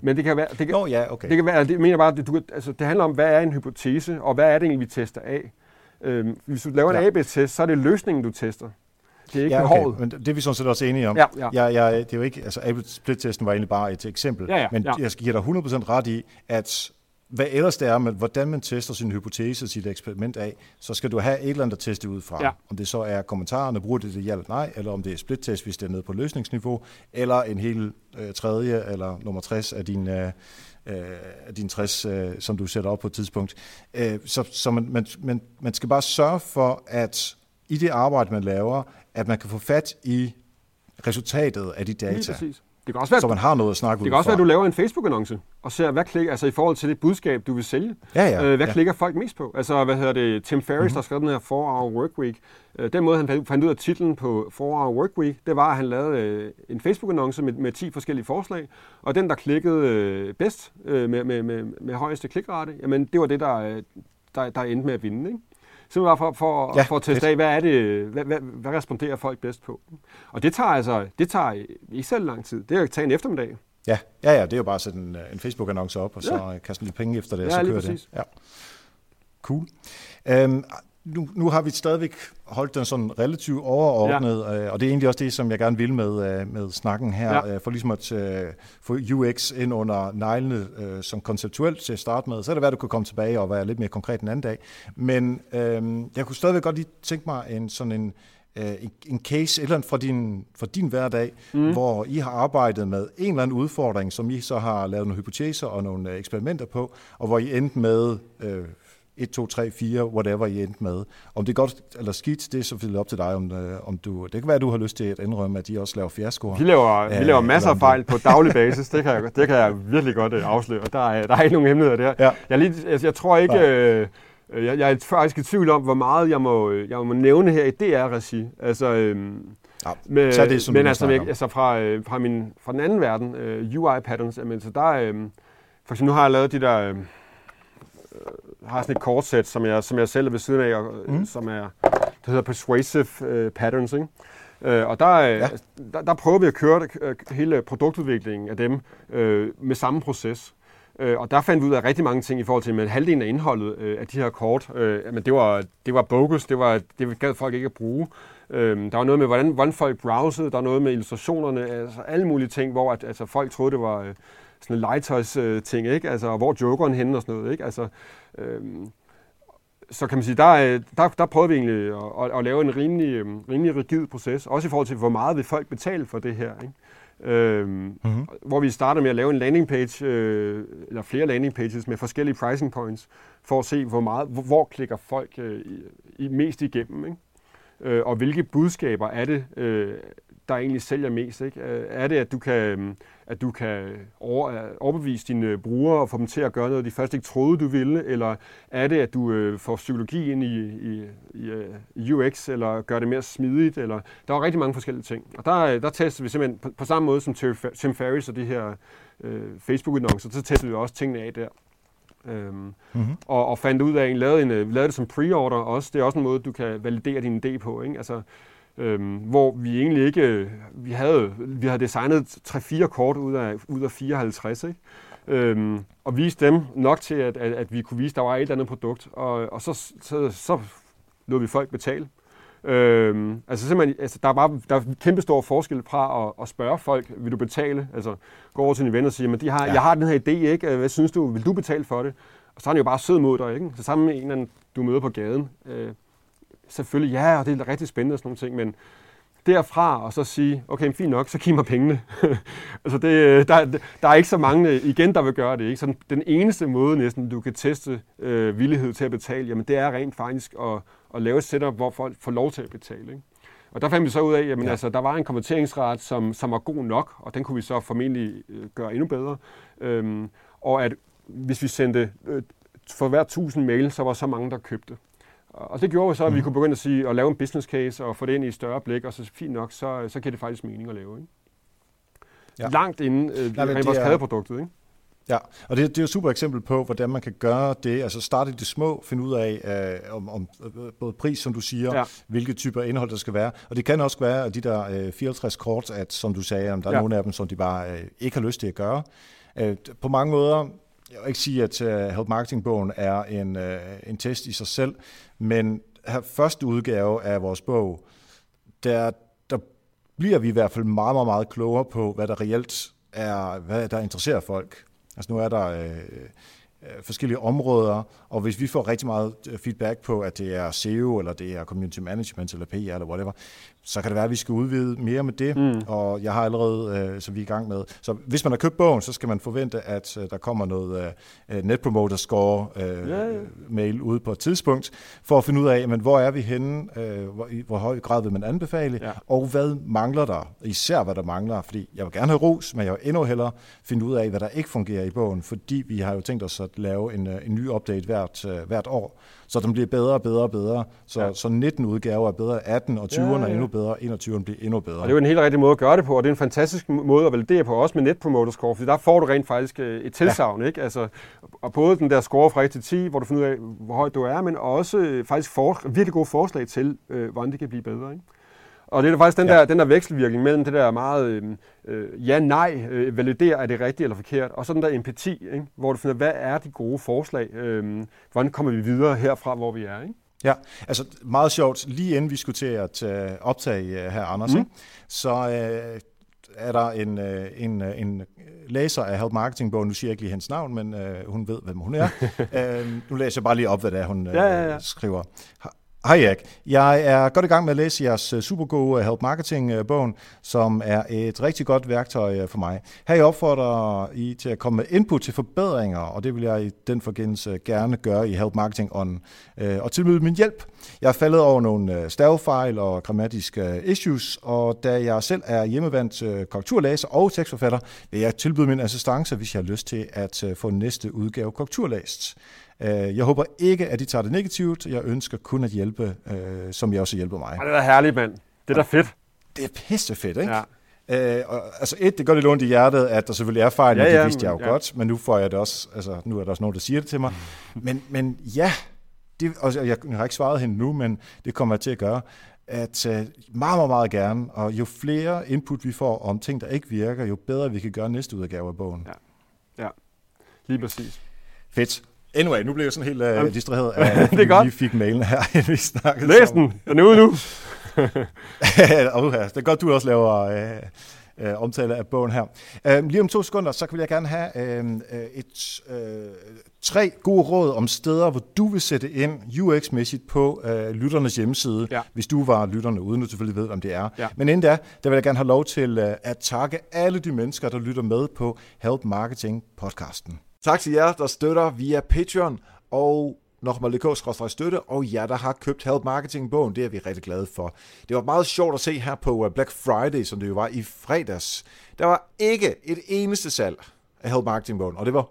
Men det kan være, det kan, oh, ja, okay. det kan være, det mener bare, det, du, altså, det handler om, hvad er en hypotese, og hvad er det egentlig, vi tester af. Øhm, hvis du laver ja. en AB-test, så er det løsningen, du tester. Det er ikke ja, okay. behovet. Men det er vi sådan set også enige om. Ja, ja. Jeg, jeg, det er jo ikke, altså AB-split-testen var egentlig bare et eksempel, ja, ja, men ja. jeg skal give dig 100% ret i, at hvad ellers det er, med, hvordan man tester sin hypotese, sit eksperiment af, så skal du have et eller andet at teste ud fra. Ja. Om det så er kommentarerne, bruger det det ja eller nej, eller om det er split-test, hvis det er nede på løsningsniveau, eller en hel øh, tredje eller nummer 60 af din, øh, øh, af din 60, øh, som du sætter op på et tidspunkt. Øh, så så man, man, man, man skal bare sørge for, at i det arbejde, man laver, at man kan få fat i resultatet af de data. Lige præcis. Det kan også være, så man har noget at snakke ud Det kan også være, at du laver en Facebook-annonce og ser, hvad klikker, altså i forhold til det budskab, du vil sælge. Ja, ja, øh, hvad ja. klikker folk mest på? Altså, hvad hedder det? Tim Ferriss, mm-hmm. der skrev den her 4-Hour Work Week. Øh, den måde, han fandt ud af titlen på 4-Hour Work Week, det var, at han lavede øh, en Facebook-annonce med, med 10 forskellige forslag. Og den, der klikkede øh, bedst øh, med, med, med, med højeste klikrate, jamen det var det, der, øh, der, der endte med at vinde. Ikke? Simpelthen for, for, Ja, for at teste af, hvad, er det, hvad, hvad, hvad responderer folk bedst på. Og det tager altså det tager ikke selv lang tid. Det er at tage en eftermiddag. Ja, ja, ja, det er jo bare at sætte en, øh, en Facebook-annonce op, og så Ja. ja. kaste lidt penge efter det, og Ja, så kører det. Ja. Cool. Øhm, nu, nu har vi stadigvæk holdt den sådan relativt overordnet, ja. øh, og det er egentlig også det, som jeg gerne vil med, øh, med snakken her, Ja. øh, for ligesom at øh, få UX ind under neglene øh, som konceptuelt til at starte med. Så er det værd, at du kan komme tilbage og være lidt mere konkret en anden dag. Men øh, jeg kunne stadigvæk godt lige tænke mig en sådan en, øh, en, en case, eller fra din, fra din hverdag, mm. hvor I har arbejdet med en eller anden udfordring, som I så har lavet nogle hypoteser og nogle eksperimenter på, og hvor I endte med øh, 1, 2, 3, 4, whatever I endte med. Om det er godt eller skidt, det er selvfølgelig op til dig, om, øh, om du... Det kan være, at du har lyst til at indrømme, at de også laver fiaskoer. Vi laver, vi Ja, laver masser af fejl på daglig basis. Det kan jeg, det kan jeg virkelig godt øh, afsløre. Der er, der er ikke nogen hemmeligheder der. Ja. Jeg, er lige, altså, jeg tror ikke... Øh, jeg, jeg er faktisk i tvivl om, hvor meget jeg må, jeg må nævne her i DR-regi. Altså, øhm, Ja, med, tag det, som men altså, jeg, altså fra, øh, fra, min, fra den anden verden, øh, UI patterns, jamen, så der øh, for eksempel nu har jeg lavet de der, øh, har sådan et kortsæt, som jeg, som jeg selv er ved siden af, og, mm. som er, det hedder persuasive øh, patterns, ikke? Øh, og der, ja. Ja. der, der prøver vi at køre øh, hele produktudviklingen af dem øh, med samme proces. Øh, og der fandt vi ud af rigtig mange ting i forhold til, med halvdelen af indholdet øh, af de her kort, øh, men det var, det var bogus, det, var, det gad folk ikke at bruge. Øh, der var noget med, hvordan, hvordan folk browsede, der var noget med illustrationerne, altså alle mulige ting, hvor at, altså, folk troede, det var øh, sådan en legetøjs-ting, ikke? Altså, hvor er jokeren henne og sådan noget, ikke? Altså, øh, så kan man sige, der, øh, der, der prøvede vi egentlig at, at, at lave en rimelig, øh, rimelig rigid proces, også i forhold til, hvor meget vil folk betale for det her. Ikke? Øhm, mm-hmm. Hvor vi starter med at lave en landing page, øh, eller flere landing pages med forskellige pricing points, for at se, hvor meget, hvor, hvor klikker folk øh, i, i, mest igennem. Ikke? Øh, og hvilke budskaber er det, øh, der egentlig sælger mest? Ikke? Er det, at du kan, øh, at du kan over, øh, overbevise dine øh, brugere og få dem til at gøre noget, de først ikke troede, du ville? Eller er det, at du øh, får psykologi ind i, i, i, UX, eller gør det mere smidigt? Eller, der er rigtig mange forskellige ting. Og der, der tester vi simpelthen på, på samme måde som Tim Fer- Tim Ferriss og de her øh, Facebook-annoncer, så tester vi også tingene af der. Øhm, mm-hmm. og, og fandt ud af, at lavede, en, vi lavede det som pre-order også. Det er også en måde, du kan validere din idé på. Ikke? Altså, øhm, hvor vi egentlig ikke, øh, vi havde, vi havde designet 3-4 kort ud af, ud af 54, ikke? Øhm, og viste dem nok til, at, at, at vi kunne vise, at der var et eller andet produkt, og, og så, så, så lod vi folk betale. Øhm, altså simpelthen, altså der er bare der er kæmpe stor forskel fra at, at spørge folk, vil du betale? Altså gå over til din ven og sige, men de har, ja. jeg har den her idé, ikke? Hvad synes du, vil du betale for det? Og så er han jo bare sød mod dig, ikke? Så sammen med en eller anden, du møder på gaden. Øh, selvfølgelig, ja, og det er rigtig spændende og sådan nogle ting, men derfra og så sige, okay, fint nok, så giv mig pengene. altså det, der, der er ikke så mange igen, der vil gøre det. Ikke? Så den, den eneste måde næsten, du kan teste øh, villighed til at betale, jamen det er rent faktisk at, at lave et setup, hvor folk får lov til at betale. Ikke? Og der fandt vi så ud af, at ja. altså, der var en konverteringsret, som, som var god nok, og den kunne vi så formentlig øh, gøre endnu bedre. Øhm, og at hvis vi sendte øh, for hver 1000 mail, så var så mange, der købte. Og det gjorde jo så, at vi kunne begynde at sige, at lave en business case og få det ind i et større blik, og så fint nok, så, så giver det faktisk mening at lave. Ikke? Ja. Langt inden øh, Nej, rent vores er- produktet. Ikke? Ja, og det, det er jo et super eksempel på, hvordan man kan gøre det, altså starte i det små, finde ud af øh, om, om øh, både pris, som du siger, ja. Hvilke typer indhold der skal være, og det kan også være, at de der øh, 54 kort, at som du sagde, om der er Ja. nogle af dem, som de bare øh, ikke har lyst til at gøre. Øh, på mange måder, jeg vil ikke sige, at øh, Help Marketing-bogen er en, øh, en test i sig selv, men her første udgave af vores bog, der, der bliver vi i hvert fald meget, meget, meget klogere på, hvad der reelt er, hvad der interesserer folk. Altså nu er der øh, øh forskellige områder, og hvis vi får rigtig meget øh, feedback på, at det er SEO, eller det er community management, eller PR, eller whatever, så kan det være, at vi skal udvide mere med det, mm. og jeg har allerede, øh, så vi er i gang med. Så hvis man har købt bogen, så skal man forvente, at øh, der kommer noget øh, Net Promoter Score øh, ja, ja. mail ud på et tidspunkt, for at finde ud af, men hvor er vi henne, øh, hvor, i hvor høj grad vil man anbefale, ja. og hvad mangler der, især hvad der mangler, fordi jeg vil gerne have ros, men jeg vil endnu hellere finde ud af, hvad der ikke fungerer i bogen, fordi vi har jo tænkt os at lave en, øh, en ny update hvert, øh, hvert år, så den bliver bedre og bedre og bedre. Så, ja. så 19 udgaver er bedre, 18 og 20'erne ja, ja. er endnu bedre, 21'erne bliver endnu bedre. Og det er jo en helt rigtig måde at gøre det på, og det er en fantastisk måde at validere på, også med Net Promoter Score, for der får du rent faktisk øh, et tilsavn, ja. ikke? Altså, og både den der score fra 1 til 10, hvor du finder ud af, hvor højt du er, men også faktisk for, virkelig gode forslag til, øh, hvordan det kan blive bedre, ikke? Og det er faktisk den, ja. der, den der vekselvirkning mellem det der meget øh, øh, ja-nej, øh, validere, er det rigtigt eller forkert, og så den der empati, ikke? hvor du finder, hvad er de gode forslag? Øh, hvordan kommer vi videre herfra, hvor vi er? Ikke? Ja, altså meget sjovt. Lige inden vi skulle til at uh, optage uh, her, Anders, mm. så uh, er der en, uh, en, uh, en læser af Help Marketing-bogen, nu siger jeg ikke lige hendes navn, men uh, hun ved, hvem hun er. uh, nu læser jeg bare lige op, hvad det er, hun uh, ja, ja, ja. skriver. Hej Jack. Jeg er godt i gang med at læse jeres øh, super gode øh, Help Marketing-bogen, øh, som er et rigtig godt værktøj for mig. Her jeg opfordrer I til at komme med input til forbedringer, og det vil jeg i den forbindelse gerne gøre i Help Marketing On, og tilbyde min hjælp. Jeg er faldet over nogle stavefejl og grammatiske issues, og da jeg selv er hjemmevandt korrekturlæser og tekstforfatter, vil jeg tilbyde min assistance, hvis jeg har lyst til at få næste udgave korrekturlæst. Øh, jeg håber ikke, at de tager det negativt. Jeg ønsker kun at hjælpe, øh, som jeg også hjælper mig. det er da herligt, mand. Det er da fedt. Det er pisse fedt, ikke? Ja. Øh, og, altså et, det gør det ondt i hjertet, at der selvfølgelig er fejl, ja, men det vidste jeg jo ja. godt, men nu får jeg det også, altså nu er der også nogen, der siger det til mig. men, men ja, det, og jeg, jeg har ikke svaret hende nu, men det kommer jeg til at gøre, at uh, meget, meget, meget gerne, og jo flere input vi får om ting, der ikke virker, jo bedre vi kan gøre næste udgave af bogen. Ja, ja. lige præcis. Fedt. Anyway, nu blev jeg sådan helt uh, distraheret af, at det er godt. vi fik mailen her, vi snakkede Læs den! Den er ude nu! Det er godt, du også laver uh, uh, omtale af bogen her. Uh, lige om to sekunder, så vil jeg gerne have uh, et, uh, tre gode råd om steder, hvor du vil sætte ind UX-mæssigt på uh, lytternes hjemmeside, ja. hvis du var lytterne, uden at du selvfølgelig ved, om det er. Ja. Men inden da, der vil jeg gerne have lov til uh, at takke alle de mennesker, der lytter med på Help Marketing podcasten. Tak til jer, der støtter via Patreon og nokmal.dk støtte, og jer, der har købt Help Marketing-bogen, det er vi rigtig glade for. Det var meget sjovt at se her på øh, Black Friday, som det jo var i fredags. Der var ikke et eneste salg af Help Marketing-bogen, og det var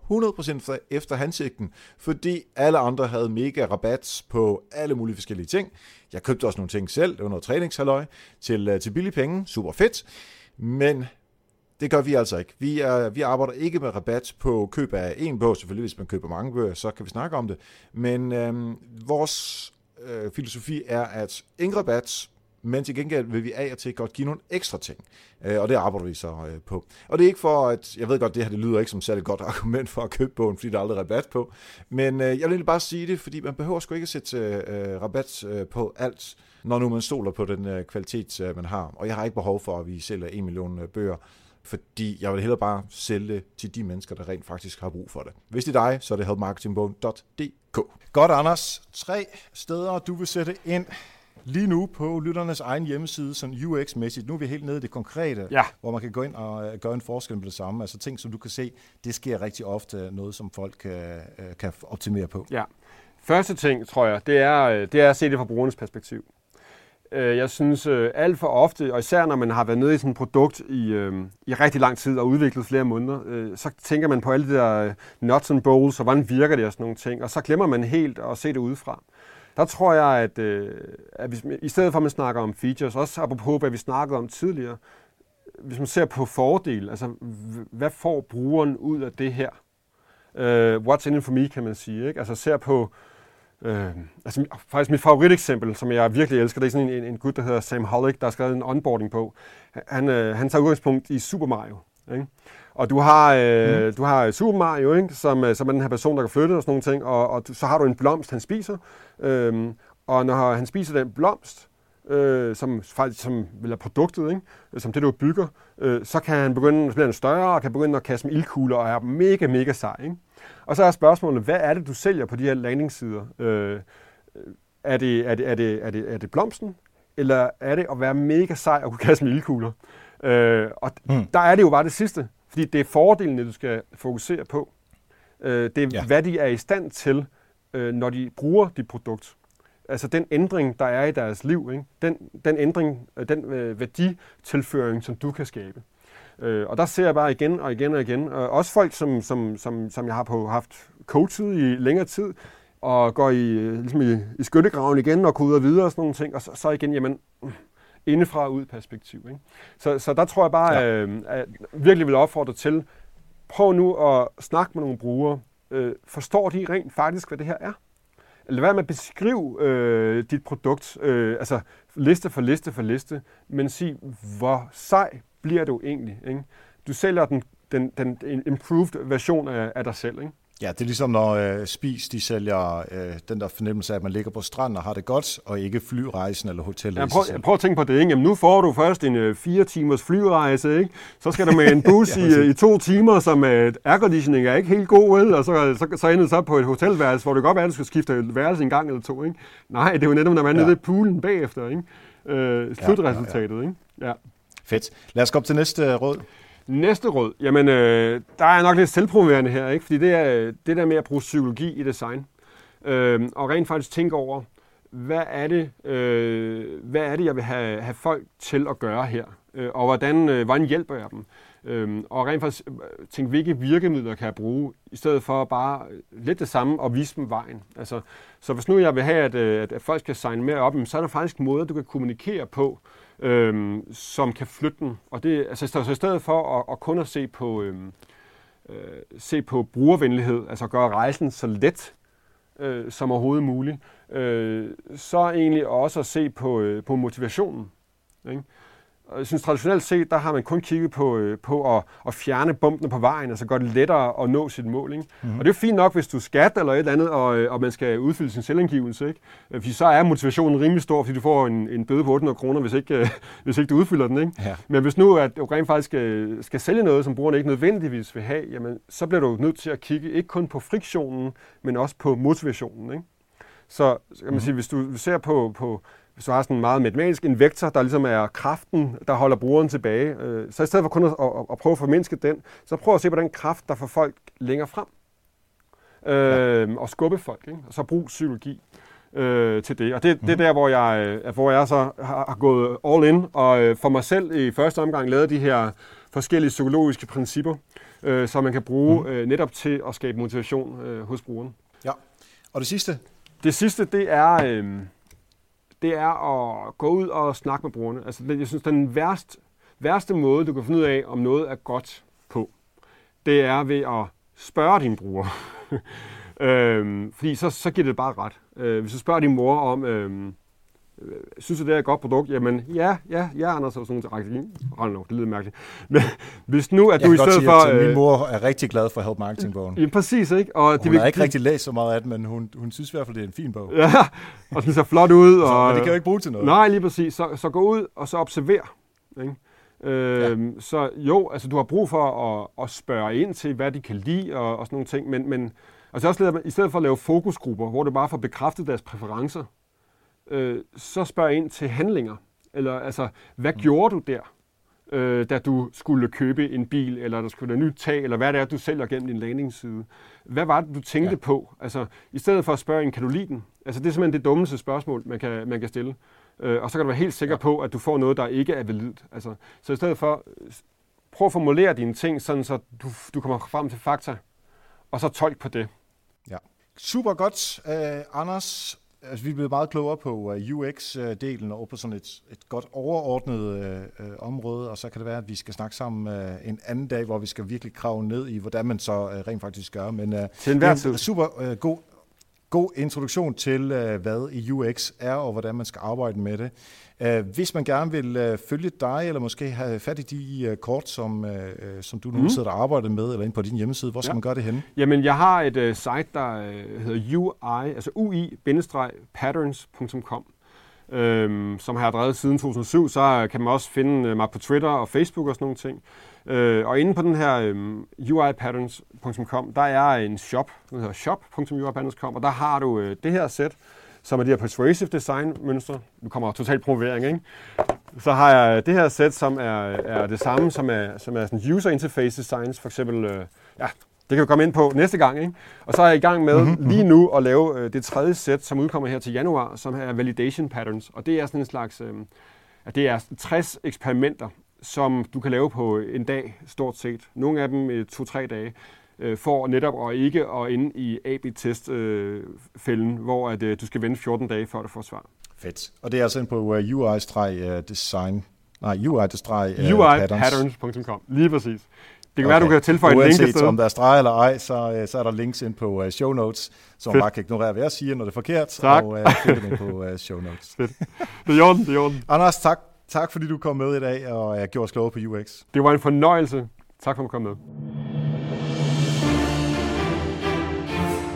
100% efter hensigten, fordi alle andre havde mega rabat på alle mulige forskellige ting. Jeg købte også nogle ting selv, det var noget træningshalløj til, øh, til billige penge, super fedt, men det gør vi altså ikke. Vi, er, vi arbejder ikke med rabat på køb af en bog. Selvfølgelig, hvis man køber mange bøger, så kan vi snakke om det. Men øhm, vores øh, filosofi er, at ingen rabat, men til gengæld vil vi af og til godt give nogle ekstra ting. Øh, og det arbejder vi så øh, på. Og det er ikke for, at jeg ved godt, det her det lyder ikke som særlig godt argument for at købe bogen, fordi der er aldrig rabat på. Men øh, jeg vil bare sige det, fordi man behøver sgu ikke at sætte øh, rabat øh, på alt, når nu man stoler på den øh, kvalitet, øh, man har. Og jeg har ikke behov for, at vi sælger en million øh, bøger fordi jeg vil hellere bare sælge det til de mennesker, der rent faktisk har brug for det. Hvis det er dig, så er det helpmarketingbogen.dk. Godt, Anders. Tre steder, du vil sætte ind lige nu på lytternes egen hjemmeside, sådan UX-mæssigt. Nu er vi helt nede i det konkrete, ja. hvor man kan gå ind og øh, gøre en forskel med det samme. Altså ting, som du kan se, det sker rigtig ofte noget, som folk kan, øh, kan optimere på. Ja. Første ting, tror jeg, det er, øh, det er at se det fra brugernes perspektiv. Øh, jeg synes øh, alt for ofte, og især når man har været nede i sådan et produkt i, øh, i rigtig lang tid og udviklet flere måneder, øh, så tænker man på alle de der øh, nuts and bolts, og hvordan virker det og sådan nogle ting, og så glemmer man helt at se det udefra. Der tror jeg, at, øh, at hvis, i stedet for at man snakker om features, også apropos hvad vi snakkede om tidligere, hvis man ser på fordel, altså hvad får brugeren ud af det her? Uh, what's in it for me, kan man sige. Ikke? Altså ser på, Øh, altså, faktisk mit favoriteksempel, som jeg virkelig elsker, det er sådan en, en gut, der hedder Sam Hollick, der har skrevet en onboarding på. Han, øh, han tager udgangspunkt i Super Mario. Ikke? Og du har, øh, mm. du har Super Mario, ikke? Som, øh, som er den her person, der kan flytte og sådan nogle ting, og, og så har du en blomst, han spiser. Øh, og når han spiser den blomst, øh, som, faktisk, som vil have produktet, ikke? som det, du bygger, øh, så kan han begynde at blive større og kan begynde at kaste med ildkugler og er mega, mega sej. Ikke? Og så er spørgsmålet, hvad er det, du sælger på de her landingssider? Øh, er, det, er, det, er, det, er, det, er det blomsten, eller er det at være mega sej og kunne kaste med ildkugler? Øh, og mm. der er det jo bare det sidste, fordi det er fordelene, du skal fokusere på. Øh, det er, ja. hvad de er i stand til, øh, når de bruger dit produkt. Altså den ændring, der er i deres liv, ikke? Den, den ændring, øh, den øh, værditilføring, som du kan skabe. Øh, og der ser jeg bare igen og igen og igen, og også folk, som, som, som, som jeg har på, haft coachet i længere tid, og går i, øh, ligesom i, i skyttegraven igen og koder videre og sådan nogle ting, og så, så igen, jamen, indefra ud perspektiv. Ikke? Så, så der tror jeg bare, ja. øh, at virkelig vil opfordre til, prøv nu at snakke med nogle brugere. Øh, forstår de rent faktisk, hvad det her er? Lad være med at beskrive øh, dit produkt, øh, altså liste for liste for liste, men sig, hvor sej bliver du egentlig? Ikke? Du sælger den, den, den improved version af, af dig selv. Ikke? Ja, det er ligesom når øh, Spis de sælger øh, den der fornemmelse af, at man ligger på stranden og har det godt, og ikke flyrejsen eller hotellet ja, prøv, prøv at tænke på det. Ikke? Jamen, nu får du først en øh, fire timers flyrejse, ikke? så skal du med en bus ja, i, øh, i to timer, som øh, airconditioning er ikke helt god, vel? og så, så, så ender du så på et hotelværelse, hvor det godt være, at du skal skifte et værelse en gang eller to. Ikke? Nej, det er jo netop, når man er ja. nede i poolen bagefter. Ikke? Øh, slutresultatet. Ja, ja, ja. Ikke? Ja. Fedt. Lad os gå op til næste øh, råd. Næste råd, jamen øh, der er nok lidt selvpromoverende her, ikke? fordi det er øh, det der med at bruge psykologi i design. Øh, og rent faktisk tænke over, hvad er det, øh, hvad er det jeg vil have, have folk til at gøre her? Øh, og hvordan, øh, hvordan hjælper jeg dem? Øh, og rent faktisk øh, tænke, hvilke virkemidler kan jeg bruge, i stedet for bare øh, lidt det samme og vise dem vejen. Altså, så hvis nu jeg vil have, at, at, at folk skal signe mere op, så er der faktisk måder, du kan kommunikere på, øhm, som kan flytte den. Og det, altså, så i stedet for at, at kun at se på, øhm, øh, se på brugervenlighed, altså gøre rejsen så let øh, som overhovedet muligt, øh, så egentlig også at se på, øh, på motivationen. Ikke? Jeg synes traditionelt set, der har man kun kigget på, øh, på at, at fjerne bumpene på vejen, altså gøre det lettere at nå sit mål. Ikke? Mm-hmm. Og det er fint nok, hvis du skat eller et eller andet, og, øh, og man skal udfylde sin selvangivelse. Ikke? Øh, fordi så er motivationen rimelig stor, fordi du får en, en bøde på 800 kroner, hvis ikke, hvis ikke du udfylder den. Ikke? Ja. Men hvis nu at du rent faktisk skal, skal sælge noget, som brugerne ikke nødvendigvis vil have, jamen, så bliver du nødt til at kigge ikke kun på friktionen, men også på motivationen. Ikke? Så kan man mm-hmm. sige, hvis du ser på, på du har sådan meget matematisk en vektor, der ligesom er kraften, der holder brugeren tilbage, øh, så i stedet for kun at, at, at prøve at formindske den, så prøv at se på den kraft, der får folk længere frem. Øh, ja. Og skubbe folk, ikke? og så brug psykologi øh, til det. Og det, mm. det er mhm. der, hvor jeg, øh, hvor jeg så har, har gået all in, og øh, for mig selv i første omgang lavet de her forskellige psykologiske principper, øh, som man kan bruge mm. øh, netop til at skabe motivation øh, hos brugeren. Ja, og det sidste? Det sidste, det er... Øh, det er at gå ud og snakke med brugerne. Altså, jeg synes, den værste, værste måde, du kan finde ud af, om noget er godt på, det er ved at spørge din brugere. øhm, fordi så, så giver det bare ret. Øh, hvis du spørger din mor om, øhm, synes du, det er et godt produkt? Jamen, ja, ja, ja, Anders, så sådan nogle Hold nu, det lyder mærkeligt. Men hvis nu, at du i stedet sige, for... At min øh, mor er rigtig glad for Help Marketing-bogen. Ja, præcis, ikke? Og hun det har ikke rigtig læst så meget af den, men hun, hun synes i hvert fald, det er en fin bog. Ja, og den ser flot ud. Og, men det kan jo ikke bruge til noget. Nej, lige præcis. Så, så gå ud og så observer. Ikke? Øhm, ja. Så jo, altså du har brug for at, at spørge ind til, hvad de kan lide og, og sådan nogle ting, men, men altså også i stedet for at lave fokusgrupper, hvor du bare får bekræftet deres præferencer, øh, så spørg ind til handlinger. Eller altså, hvad mm. gjorde du der, øh, da du skulle købe en bil, eller der skulle være nyt tag, eller hvad det er, du sælger gennem din landingsside? Hvad var det, du tænkte ja. på? Altså, i stedet for at spørge en, kan du lide den? Altså, det er simpelthen det dummeste spørgsmål, man kan, man kan stille. Øh, og så kan du være helt sikker ja. på, at du får noget, der ikke er validt. Altså, så i stedet for, prøv at formulere dine ting, sådan så du, du kommer frem til fakta, og så tolk på det. Ja. Super godt, uh, Anders. Altså, vi er blevet meget klogere på øh, UX-delen og på sådan et, et godt overordnet uh, område, og så kan det være, at vi skal snakke sammen uh, en anden dag, hvor vi skal virkelig krave ned i, hvordan man så uh, rent faktisk gør. Men uh, til det er en super uh, god, god introduktion til, uh, hvad UX er, og hvordan man skal arbejde med det. Uh, hvis man gerne vil uh, følge dig, eller måske have fat i de kort, som, som du nu mm. sidder og arbejder med, eller ind på din hjemmeside, hvor skal ja. man gøre det henne? Jamen, jeg har et uh, site, der uh, hedder UI, altså ui-patterns.com. øh, som har jeg drevet siden 2007. Så kan man også finde mig på Twitter og Facebook og sådan nogle ting. Øh, og inde på den her øh, uipatterns.com, der er en shop, den hedder shop.uipatterns.com, og der har du øh, det her sæt, som er de her persuasive design mønstre. Nu kommer totalt promovering, ikke? Så har jeg det her sæt, som er, er det samme, som er, som er sådan user interface designs, for eksempel, øh, ja, det kan vi komme ind på næste gang. Ikke? Og så er jeg i gang med mm-hmm. lige nu at lave øh, det tredje sæt, som udkommer her til januar, som er validation patterns. Og det er sådan en slags, øh, at det er 60 eksperimenter, som du kan lave på en dag, stort set. Nogle af dem to-tre dage, øh, for netop at ikke at inde i AB-test-fælden, øh, hvor at, øh, du skal vente 14 dage, før du får svar. Fedt. Og det er altså ind på uh, UI-design, nej, UI-patterns. UI-patterns.com, lige præcis. Det kan okay. være, du kan tilføje Uanset en link om der er streg eller ej, så, så er der links ind på uh, show notes, som man bare kan ignorere, hvad jeg siger, når det er forkert, tak. og uh, finde dem på uh, show notes. Fedt. Det er i orden, det er i orden. Anders, tak Tak fordi du kom med i dag, og jeg gjorde os klogere på UX. Det var en fornøjelse. Tak for at komme med.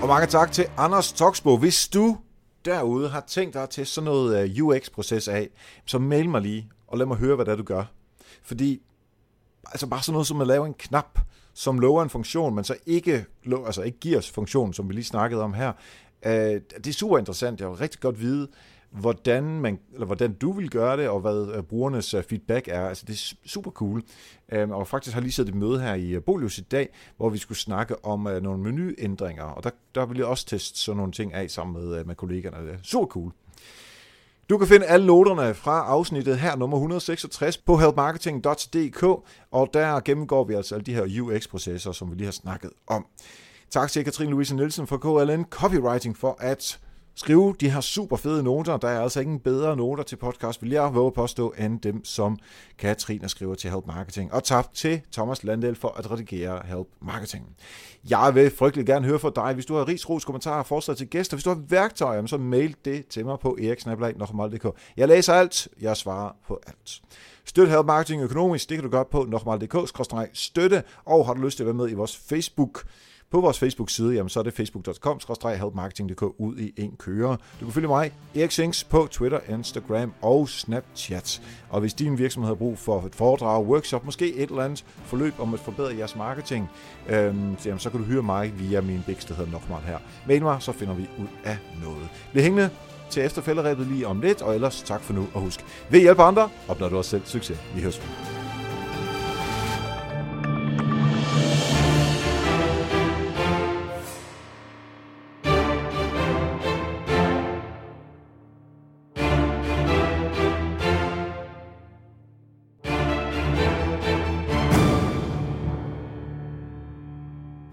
Og mange tak til Anders Toksbo. Hvis du derude har tænkt dig at teste sådan noget øh, UX-proces af, så mail mig lige, og lad mig høre, hvad det er, du gør. Fordi, altså bare sådan noget som at lave en knap, som lover en funktion, men så ikke, altså ikke giver os funktion, som vi lige snakkede om her. Øh, det er super interessant. Jeg vil rigtig godt vide, hvordan, man, eller hvordan du vil gøre det, og hvad øh, brugernes øh, feedback er. Altså, det er super cool. Øhm, og faktisk har lige siddet et møde her i øh, Bolius i dag, hvor vi skulle snakke om nogle menuændringer, og der, der vil jeg også teste sådan nogle ting af sammen med, med kollegerne. Det er super cool. Du kan finde alle noterne fra afsnittet her, nummer 166, på helpmarketing.dk, og der gennemgår vi altså alle de her UX-processer, som vi lige har snakket om. Tak til Katrine Louise Nielsen fra KLN Copywriting for at skrive de her super fede noter. Der er altså ingen bedre noter til podcast, vil jeg våge påstå, end dem, som Katrine skriver til Help Marketing. Og tak til Thomas Landel for at redigere Help Marketing. Jeg vil frygtelig gerne høre fra dig. Hvis du har ris, ros, kommentarer, forslag til gæster, hvis du har værktøjer, så mail det til mig på eriksnablag.dk. Jeg læser alt, jeg svarer på alt. Støt Help Marketing økonomisk, det kan du gøre på nokmal.dk-støtte, og har du lyst til at være med i vores Facebook på vores Facebook-side, jamen, så er det facebook.com helpmarketing.dk ud i en køre. Du kan følge mig, Erik Sings, på Twitter, Instagram og Snapchat. Og hvis din virksomhed har brug for et foredrag, workshop, måske et eller andet forløb om at forbedre jeres marketing, øhm, jamen, så kan du hyre mig via min bækst, der hedder Nokmart her. Mail mig, så finder vi ud af noget. Bliv hængende til efterfælderæbet lige om lidt, og ellers tak for nu, og husk, ved hjælp andre, opnår du også selv succes. Vi høres.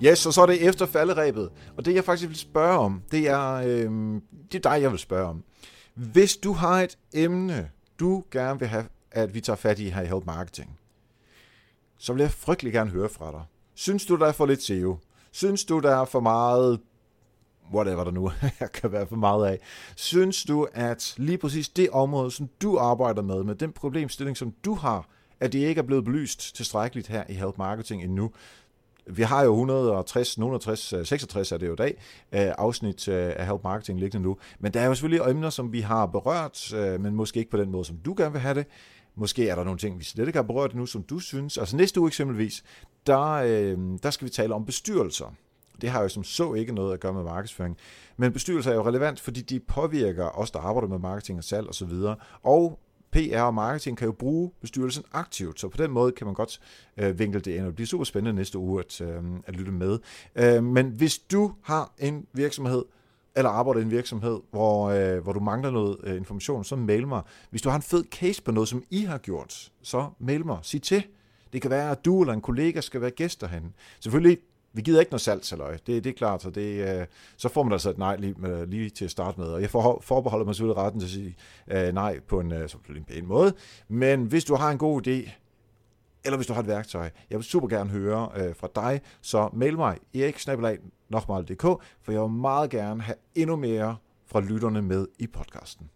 Yes, og så er det efter falderæbet. Og det jeg faktisk vil spørge om, det er, øh, det er dig, jeg vil spørge om. Hvis du har et emne, du gerne vil have, at vi tager fat i her i Help Marketing, så vil jeg frygtelig gerne høre fra dig. Synes du, der er for lidt SEO? Synes du, der er for meget whatever der nu kan være for meget af. Synes du, at lige præcis det område, som du arbejder med, med den problemstilling, som du har, at det ikke er blevet belyst tilstrækkeligt her i Help Marketing endnu, vi har jo 160, 160, 66 er det jo i dag, øh, afsnit øh, af Help Marketing liggende nu. Men der er jo selvfølgelig emner, som vi har berørt, øh, men måske ikke på den måde, som du gerne vil have det. Måske er der nogle ting, vi slet ikke har berørt nu, som du synes. Altså næste uge eksempelvis, der, der skal vi tale om bestyrelser. Det har jo som så ikke noget at gøre med markedsføring. Men bestyrelser er jo relevant, fordi de påvirker os, der arbejder med marketing og salg osv. Og, og PR og marketing kan jo bruge bestyrelsen aktivt, så på den måde kan man godt øh, vinkle det ind, og det bliver super spændende næste uge at, øh, at lytte med. Øh, men hvis du har en virksomhed, eller arbejder i en virksomhed, hvor, øh, hvor du mangler noget øh, information, så mail mig. Hvis du har en fed case på noget, som I har gjort, så mail mig. Sig til. Det kan være, at du eller en kollega skal være gæster herinde. Selvfølgelig vi gider ikke noget salgsaløj, det, det er klart, så, det, øh, så får man altså et nej lige, med, lige til at starte med. Og jeg for, forbeholder mig selvfølgelig retten til at sige øh, nej på en, øh, en pæn måde. Men hvis du har en god idé, eller hvis du har et værktøj, jeg vil super gerne høre øh, fra dig, så mail mig eriksnabelag.dk, for jeg vil meget gerne have endnu mere fra lytterne med i podcasten.